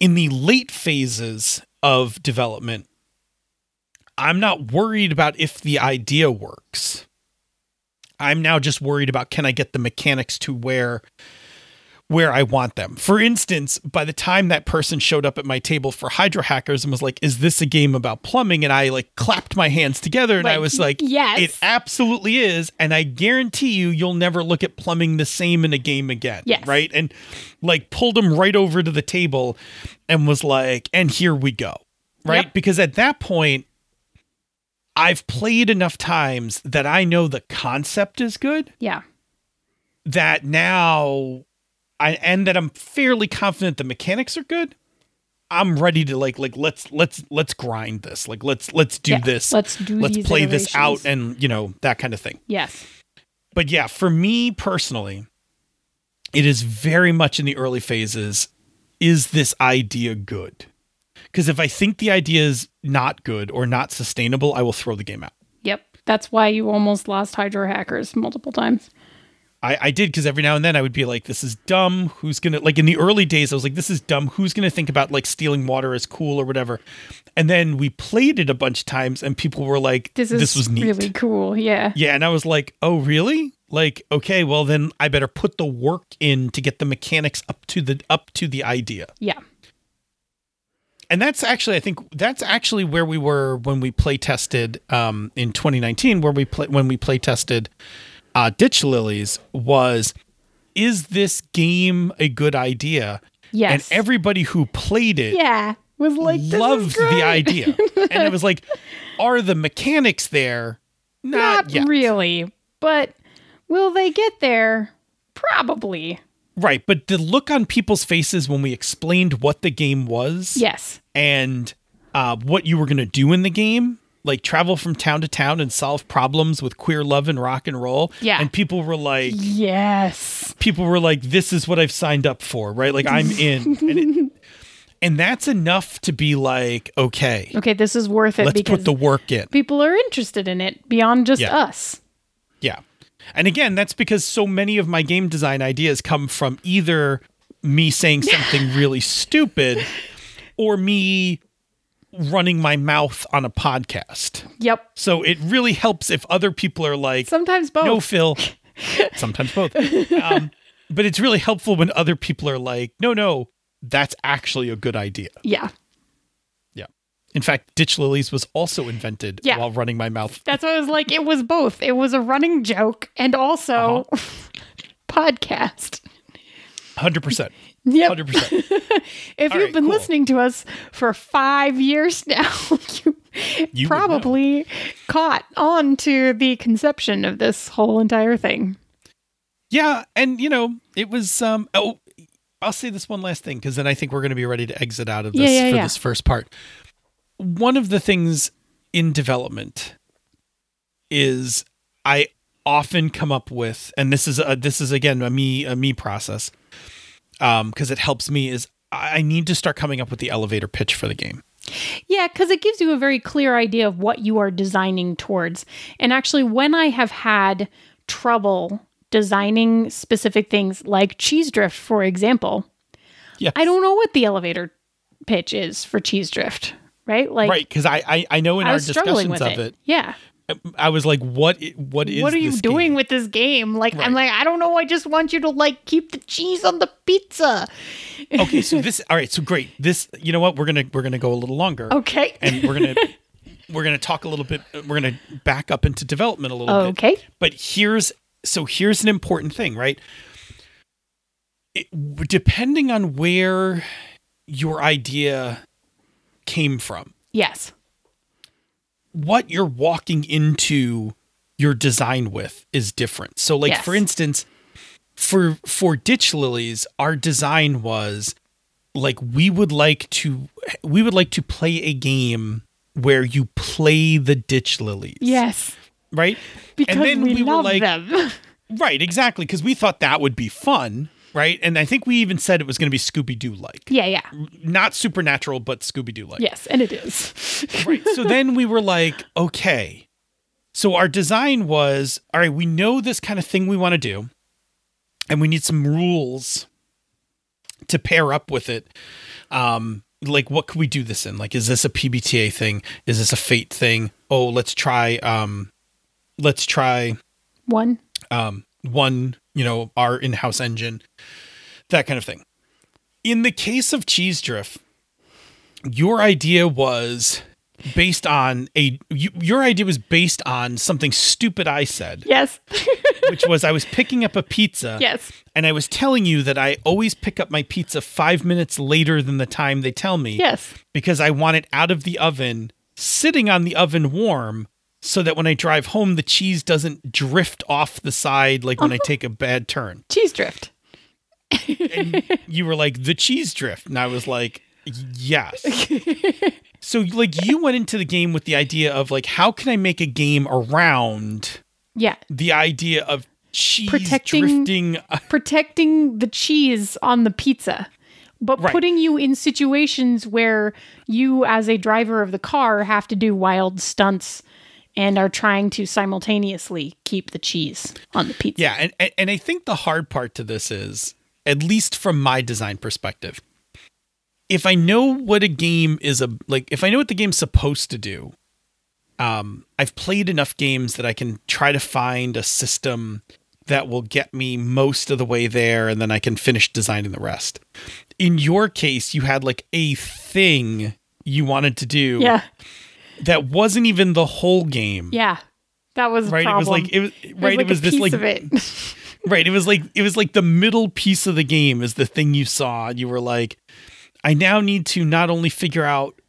In the late phases of development, I'm not worried about if the idea works. I'm now just worried about can I get the mechanics to where where I want them. For instance, by the time that person showed up at my table for Hydro Hackers and was like, "Is this a game about plumbing?" and I like clapped my hands together and I was like, yes. it absolutely is." And I guarantee you you'll never look at plumbing the same in a game again, Yes. right? And like pulled him right over to the table and was like, "And here we go." Right? Yep. Because at that point I've played enough times that I know the concept is good Yeah. that now I and that I'm fairly confident the mechanics are good. I'm ready to like like let's let's let's grind this. Like let's let's do Yeah, this. let's do let's play this out and you know that kind of thing. Yes. But yeah, for me personally, it is very much in the early phases. Is this idea good? Because if I think the idea is not good or not sustainable, I will throw the game out. Yep. That's why you almost lost Hydro Hackers multiple times. I, I did because every now and then I would be like, "This is dumb. Who's gonna like?" In the early days, I was like, "This is dumb. Who's gonna think about like stealing water as cool or whatever?" And then we played it a bunch of times, and people were like, This is was neat." really cool. Yeah. Yeah, and I was like, "Oh, really?" Like, okay, well then I better put the work in to get the mechanics up to the up to the idea. Yeah. And that's actually, I think, that's actually where we were when we play tested um, in 2019, where we play when we play tested uh, Ditch Lilies was, is this game a good idea? Yes. And everybody who played it yeah. Was like loved the idea, and it was like, are the mechanics there? Not, Not yet. really, but will they get there? Probably. Right, but the look on people's faces when we explained what the game was Yes. and uh, what you were going to do in the game, like travel from town to town and solve problems with queer love and rock and roll. Yeah. And people were like, Yes. people were like, this is what I've signed up for, right? Like, I'm in. and, it, and that's enough to be like, okay, Okay, this is worth it let's put the work in. people are interested in it beyond just Yeah. us. Yeah. And again, that's because so many of my game design ideas come from either me saying something really stupid or me running my mouth on a podcast. Yep. So it really helps if other people are like, Sometimes both. no, Phil. Sometimes both. Um, but it's really helpful when other people are like, no, no, that's actually a good idea. yeah. In fact, Ditch Lilies was also invented Yeah. while running my mouth. That's what I was like. It was both. It was a running joke and also Uh-huh. podcast. 100%. Yep. 100%. If All you've right, been cool. listening to us for five years now, you, You probably caught on to the conception of this whole entire thing. Yeah, and you know, it was um oh I'll say this one last thing because then I think we're going to be ready to exit out of this Yeah, yeah, for yeah. this first part. One of the things in development is I often come up with and this is a, this is again a me a me process um because it helps me is I need to start coming up with the elevator pitch for the game. Yeah, because it gives you a very clear idea of what you are designing towards. And actually, when I have had trouble designing specific things like Cheese Drift, for example, Yeah. I don't know what the elevator pitch is for Cheese Drift, right? Like, right, because I, I I know in I our discussions of it. it, Yeah. I was like, what what is what are you doing game? with this game? Like, I'm like, I don't know. I just want you to like keep the cheese on the pizza. okay, so this all right, so great. This you know what we're gonna we're gonna go a little longer, Okay. and we're gonna we're gonna talk a little bit. We're gonna back up into development a little bit. okay. But here's so here's an important thing, right? It, depending on where your idea came from, Yes. what you're walking into your design with is different. So like Yes. for instance, for for ditch lilies, our design was like we would like to we would like to play a game where you play the ditch lilies. Yes. Right? Because we, love them. right, exactly, because we thought that would be fun, right? And I think we even said it was going to be Scooby Doo like. yeah. Yeah. Not supernatural, but Scooby Doo like. Yes. And it is. Right. So then we were like, okay. So our design was all right, we know this kind of thing we want to do, and we need some rules to pair up with it. Um, like what could we do this in? Like, is this a PBTA thing? Is this a fate thing? Oh, let's try um let's try One. um, one, you know, our in-house engine, that kind of thing. In the case of Cheese Drift, your idea was based on a you, your idea was based on something stupid I said, Yes. which was I was picking up a pizza yes. and I was telling you that I always pick up my pizza 5 minutes later than the time they tell me Yes. because I want it out of the oven, sitting on the oven warm, so that when I drive home, the cheese doesn't drift off the side like when I uh-huh. take a bad turn. Cheese drift. And you were like, the cheese drift. And I was like, yes. so, like, you went into the game with the idea of, like, how can I make a game around Yeah. the idea of cheese Protecting- drifting? Protecting the cheese on the pizza. But Right. putting you in situations where you, as a driver of the car, have to do wild stunts and are trying to simultaneously keep the cheese on the pizza. Yeah, and, and I think the hard part to this is, at least from my design perspective, if I know what a game is a like, if I know what the game's supposed to do, um, I've played enough games that I can try to find a system that will get me most of the way there, and then I can finish designing the rest. In your case, you had like a thing you wanted to do Yeah. That wasn't even the whole game. Yeah. That was Right, it was like it was It right. like it was this piece like of it. Right. It was like it was like the middle piece of the game is the thing you saw. And you were like, I now need to not only figure out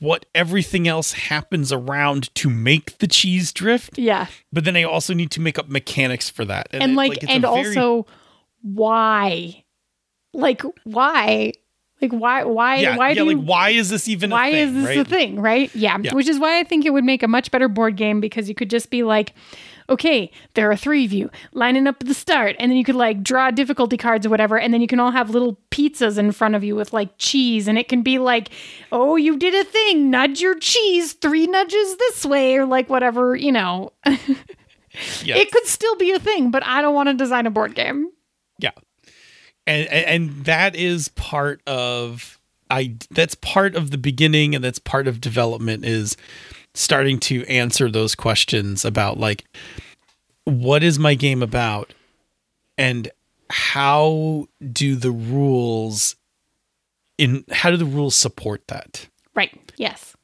what everything else happens around to make the cheese drift, yeah. but then I also need to make up mechanics for that. and it- like, a and very- also why like why like why why yeah, why yeah, do like you why is this even why a thing? is this right? a thing right yeah. Yeah. which is why i think it would make a much better board game because you could just be like okay there are three of you lining up at the start and then you could like draw difficulty cards or whatever and then you can all have little pizzas in front of you with like cheese and it can be like oh you did a thing nudge your cheese three nudges this way or like whatever you know Yeah. it could still be a thing but i don't want to design a board game. And, and that is part of I that's part of the beginning and that's part of development is starting to answer those questions about like what is my game about and how do the rules in how do the rules support that? Right. Yes.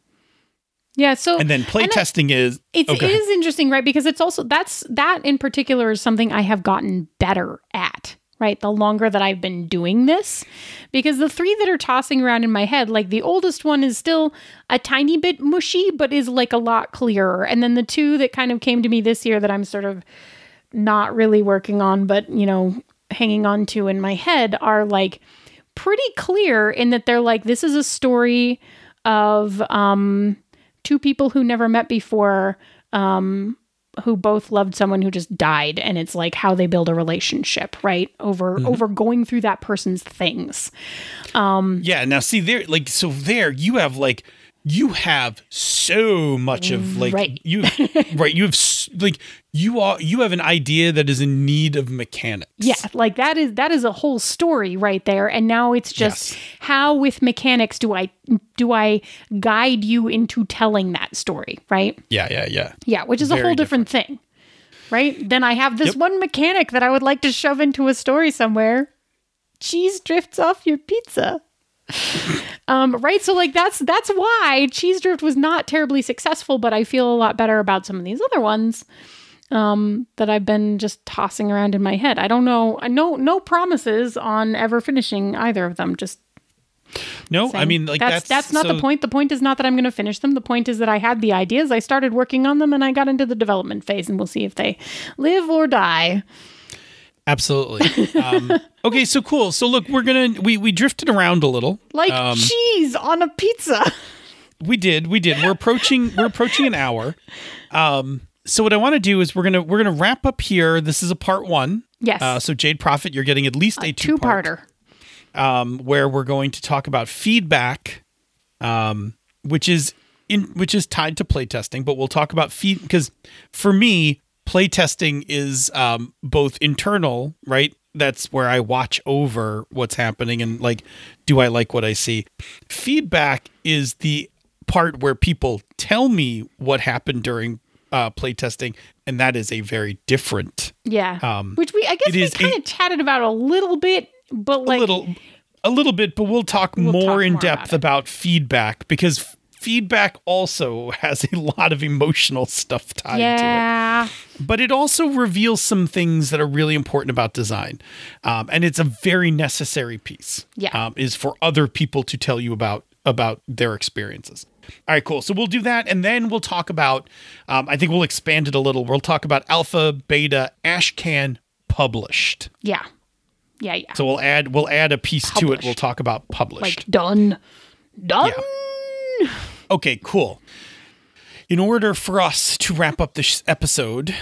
Yeah. So And then playtesting is oh, it's oh, it is interesting, right? Because it's also that's that in particular is something I have gotten better at. Right, the longer that I've been doing this, because the three that are tossing around in my head, like the oldest one is still a tiny bit mushy, but is like a lot clearer. And then the two that kind of came to me this year that I'm sort of not really working on, but you know, hanging on to in my head are like pretty clear in that they're like, this is a story of um, two people who never met before, um, who both loved someone who just died, and it's like how they build a relationship, right? Over over going through that person's things. um Yeah, now see there like so there you have like you have so much of like Right. you right you have like you are you have an idea that is in need of mechanics. Yeah, like that is that is a whole story right there. And now it's just Yes. how with mechanics do I do I guide you into telling that story, right? Yeah, yeah, yeah. Yeah, which is a Very whole different, thing. Right? Then I have this Yep. one mechanic that I would like to shove into a story somewhere. Cheese drifts off your pizza. um, right? So like that's that's why Cheese Drift was not terribly successful, but I feel a lot better about some of these other ones um that I've been just tossing around in my head. I don't know I no no promises on ever finishing either of them. Just No, I mean like that's that's that's, not the point. The point is not that I'm going to finish them. The point is that I had the ideas, I started working on them, and I got into the development phase, and we'll see if they live or die. Absolutely. Um, okay, so cool. So look, we're gonna we we drifted around a little. Like Um, cheese on a pizza. We did, we did. We're approaching we're approaching an hour. Um, so what I want to do is we're gonna we're gonna wrap up here. This is a part one. Yes, Uh, so Jade Profit, you're getting at least a, two two-parter. um, where we're going to talk about feedback, um, which is in which is tied to playtesting. But we'll talk about feed because for me, playtesting is um, both internal, right? That's where I watch over what's happening and like, do I like what I see? Feedback is the part where people tell me what happened during uh, playtesting, and that is a very different Yeah. um Which we, I guess we kind of chatted about a little bit, but like, a little a little bit but we'll talk We'll more talk in more depth about about, feedback because f- feedback also has a lot of emotional stuff tied to it yeah. but it also reveals some things that are really important about design um, and it's a very necessary piece Yeah. um, is for other people to tell you about about their experiences all right cool so we'll do that and then we'll talk about um, i think we'll expand it a little we'll talk about alpha beta ashcan published Yeah. Yeah. Yeah. so we'll add we'll add a piece to it we'll talk about published like, done. Done. Okay, cool. In order for us to wrap up this episode,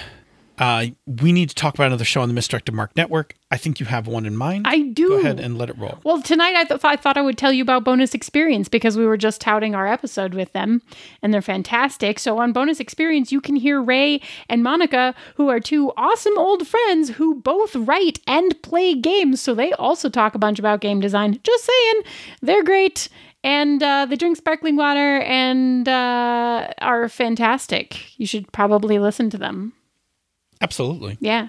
uh, we need to talk about another show on the Misdirected Mark Network. I think you have one in mind. I do. Go ahead and let it roll. Well, tonight I, th- I thought I would tell you about Bonus Experience because we were just touting our episode with them and they're fantastic. So, on Bonus Experience, you can hear Ray and Monica, who are two awesome old friends who both write and play games. So, they also talk a bunch about game design. Just saying, they're great. And uh, they drink sparkling water and uh, are fantastic. You should probably listen to them. Absolutely. Yeah.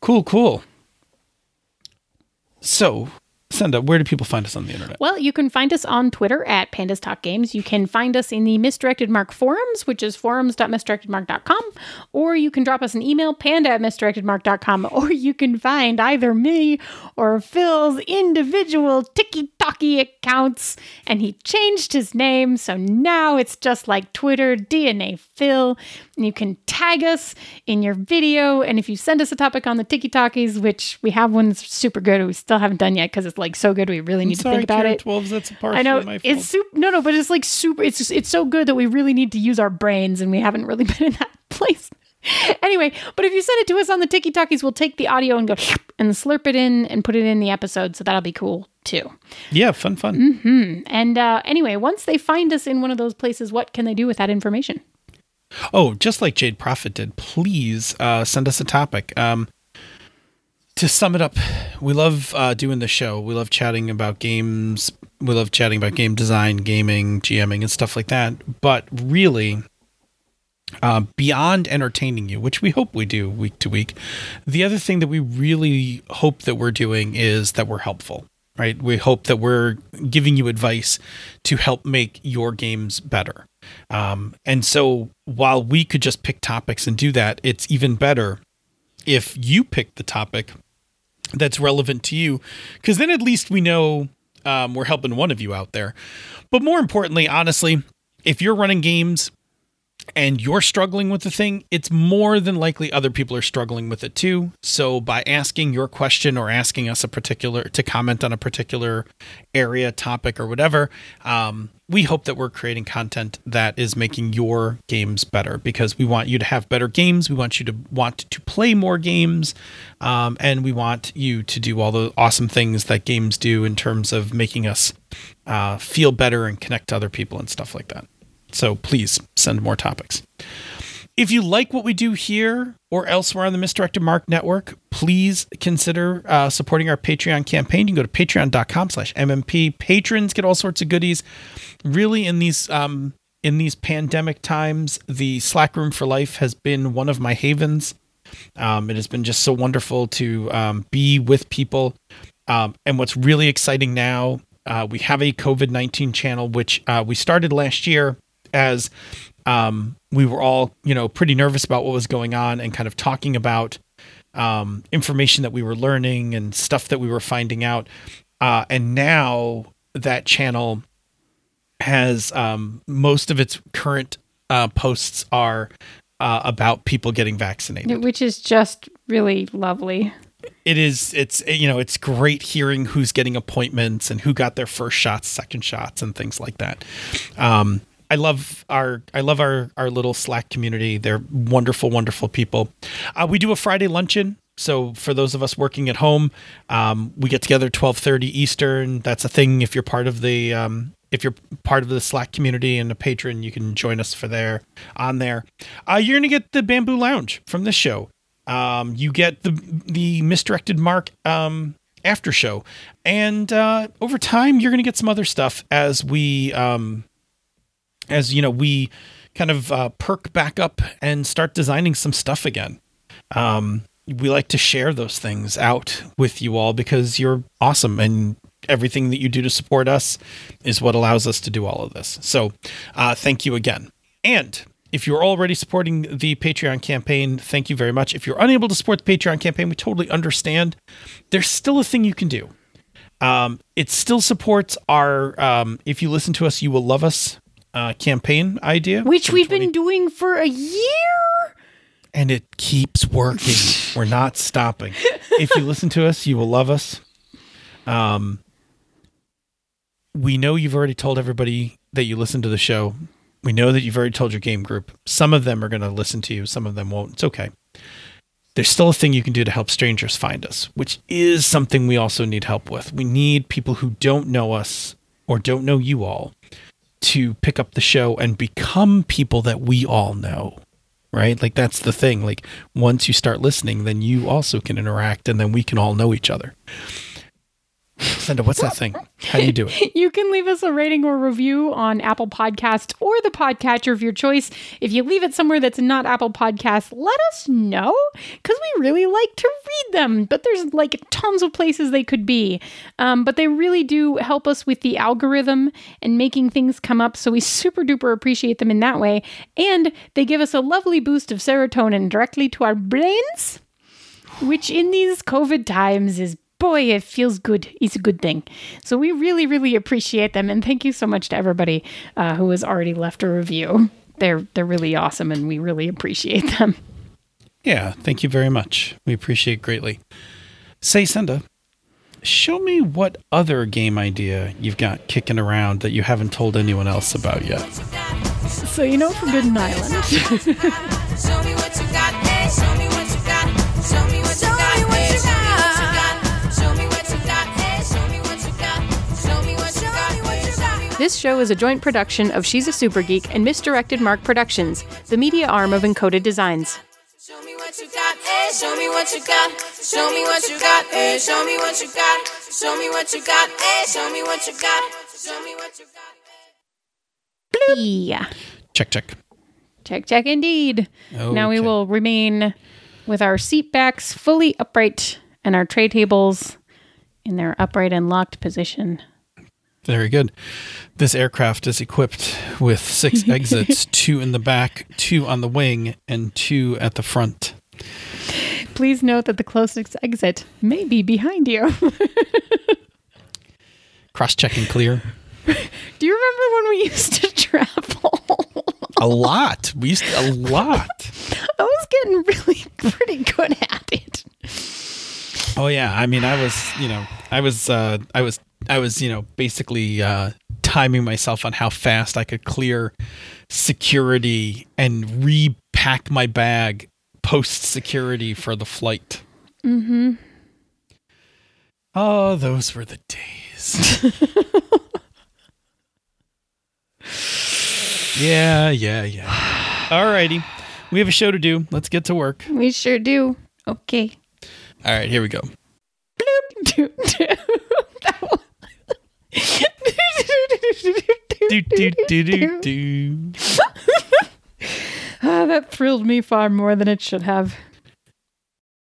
Cool, cool. So, Senda, where do people find us on the internet? Well, you can find us on Twitter at Pandas Talk Games. You can find us in the Misdirected Mark forums, which is forums.misdirectedmark.com, or you can drop us an email, panda at misdirectedmark.com, or you can find either me or Phil's individual accounts, and he changed his name, so now it's just like Twitter, DNA Phil, and you can tag us in your video, and if you send us a topic on the tiki-talkies, which we have one that's super good, we still haven't done yet because it's like so good, we really need to think about Karen it. 12, that's partially I know my fault. it's super. No, no, but it's like super. It's just, it's so good that we really need to use our brains, and we haven't really been in that place. anyway, but if you send it to us on the Tiki Talkies, we'll take the audio and go and slurp it in and put it in the episode. So that'll be cool too. yeah, fun, fun. Mm-hmm. And uh, anyway, once they find us in one of those places, what can they do with that information? Oh, just like Jade Prophet did, please uh, send us a topic. Um, to sum it up, we love uh, doing the show. We love chatting about games. We love chatting about game design, gaming, GMing, and stuff like that. But really, uh, beyond entertaining you, which we hope we do week to week, the other thing that we really hope that we're doing is that we're helpful. Right? We hope that we're giving you advice to help make your games better. Um, and so while we could just pick topics and do that, it's even better if you pick the topic that's relevant to you, because then at least we know um, we're helping one of you out there. But more importantly, honestly, if you're running games and you're struggling with the thing, it's more than likely other people are struggling with it too. So by asking your question or asking us a particular to comment on a particular area, topic, or whatever, um, we hope that we're creating content that is making your games better because we want you to have better games. We want you to want to play more games, um, and we want you to do all the awesome things that games do in terms of making us uh, feel better and connect to other people and stuff like that. So please send more topics. If you like what we do here or elsewhere on the Misdirected Mark Network, please consider uh, supporting our Patreon campaign. You can go to patreon.com slash MMP. Patrons get all sorts of goodies. Really, in these um, in these pandemic times, the Slack Room for Life has been one of my havens. Um, it has been just so wonderful to um, be with people. Um, and what's really exciting now, uh, we have a COVID 19 channel, which uh, we started last year as um, we were all, you know, pretty nervous about what was going on and kind of talking about um, information that we were learning and stuff that we were finding out. Uh, and now that channel has um, most of its current uh, posts are uh, about people getting vaccinated. Which is just really lovely. It is. It's you know it's great hearing who's getting appointments and who got their first shots, second shots, and things like that. Um, I love our I love our our little Slack community. They're wonderful, wonderful people. Uh, we do a Friday luncheon. So for those of us working at home, um, we get together twelve thirty Eastern. That's a thing. If you're part of the um, if you're part of the Slack community and a patron, you can join us for there on there. Uh, you're gonna get the Bamboo Lounge from this show. Um, you get the the misdirected mark um, after show, and uh, over time you're gonna get some other stuff as we um, as you know we kind of uh, perk back up and start designing some stuff again. Um, we like to share those things out with you all because you're awesome and everything that you do to support us is what allows us to do all of this. So, uh, thank you again. And if you're already supporting the Patreon campaign, thank you very much. If you're unable to support the Patreon campaign, we totally understand. There's still a thing you can do. Um, it still supports our um, "If you listen to us, you will love us" uh, campaign idea, Which we've 20 been doing for a year. and it keeps working. We're not stopping. If you listen to us, you will love us. Um, we know you've already told everybody that you listen to the show. We know that you've already told your game group. Some of them are going to listen to you, some of them won't. It's okay. There's still a thing you can do to help strangers find us, which is something we also need help with. We need people who don't know us or don't know you all to pick up the show and become people that we all know right? Like that's the thing. Like once you start listening, then you also can interact, and then we can all know each other. Senda, what's that thing? How do you do it? You can leave us a rating or review on Apple Podcasts or the podcatcher of your choice. If you leave it somewhere that's not Apple Podcasts, let us know because we really like to read them. But there's like tons of places they could be. Um, but they really do help us with the algorithm and making things come up. So we super duper appreciate them in that way. And they give us a lovely boost of serotonin directly to our brains which in these COVID times is boy, it feels good. It's a good thing. So we really, really appreciate them, and thank you so much to everybody uh, who has already left a review. They're they're really awesome, and we really appreciate them. Yeah, thank you very much. We appreciate greatly. Say, Senda, show me what other game idea you've got kicking around that you haven't told anyone else about yet. So you know Forbidden Island. Show me This show is a joint production of She's a Super Geek and Misdirected Mark Productions, the media arm of Encoded Designs. Show me what you got, hey, show me what you got. Show me what you got, hey, show me what you got. Show me what you got, hey, show me what you got. Show me what you got. Yeah. Check, check. Check, check, indeed. Now we will remain with our seat backs fully upright and our tray tables in their upright and locked position. Very good. This aircraft is equipped with six exits two in the back, two on the wing, and two at the front. Please note that the closest exit may be behind you. Cross check and clear. Do you remember when we used to travel? A lot. We used to, a lot. I was getting really pretty good at it. Oh yeah, I mean, I was, you know, I was, uh, I was, I was, you know, basically uh, timing myself on how fast I could clear security and repack my bag post security for the flight. Mm-hmm. Oh, those were the days. yeah, yeah, yeah. Alrighty, we have a show to do. Let's get to work. We sure do. Okay. All right, here we go. Do, do. That was- Do do do do do. That thrilled me far more than it should have.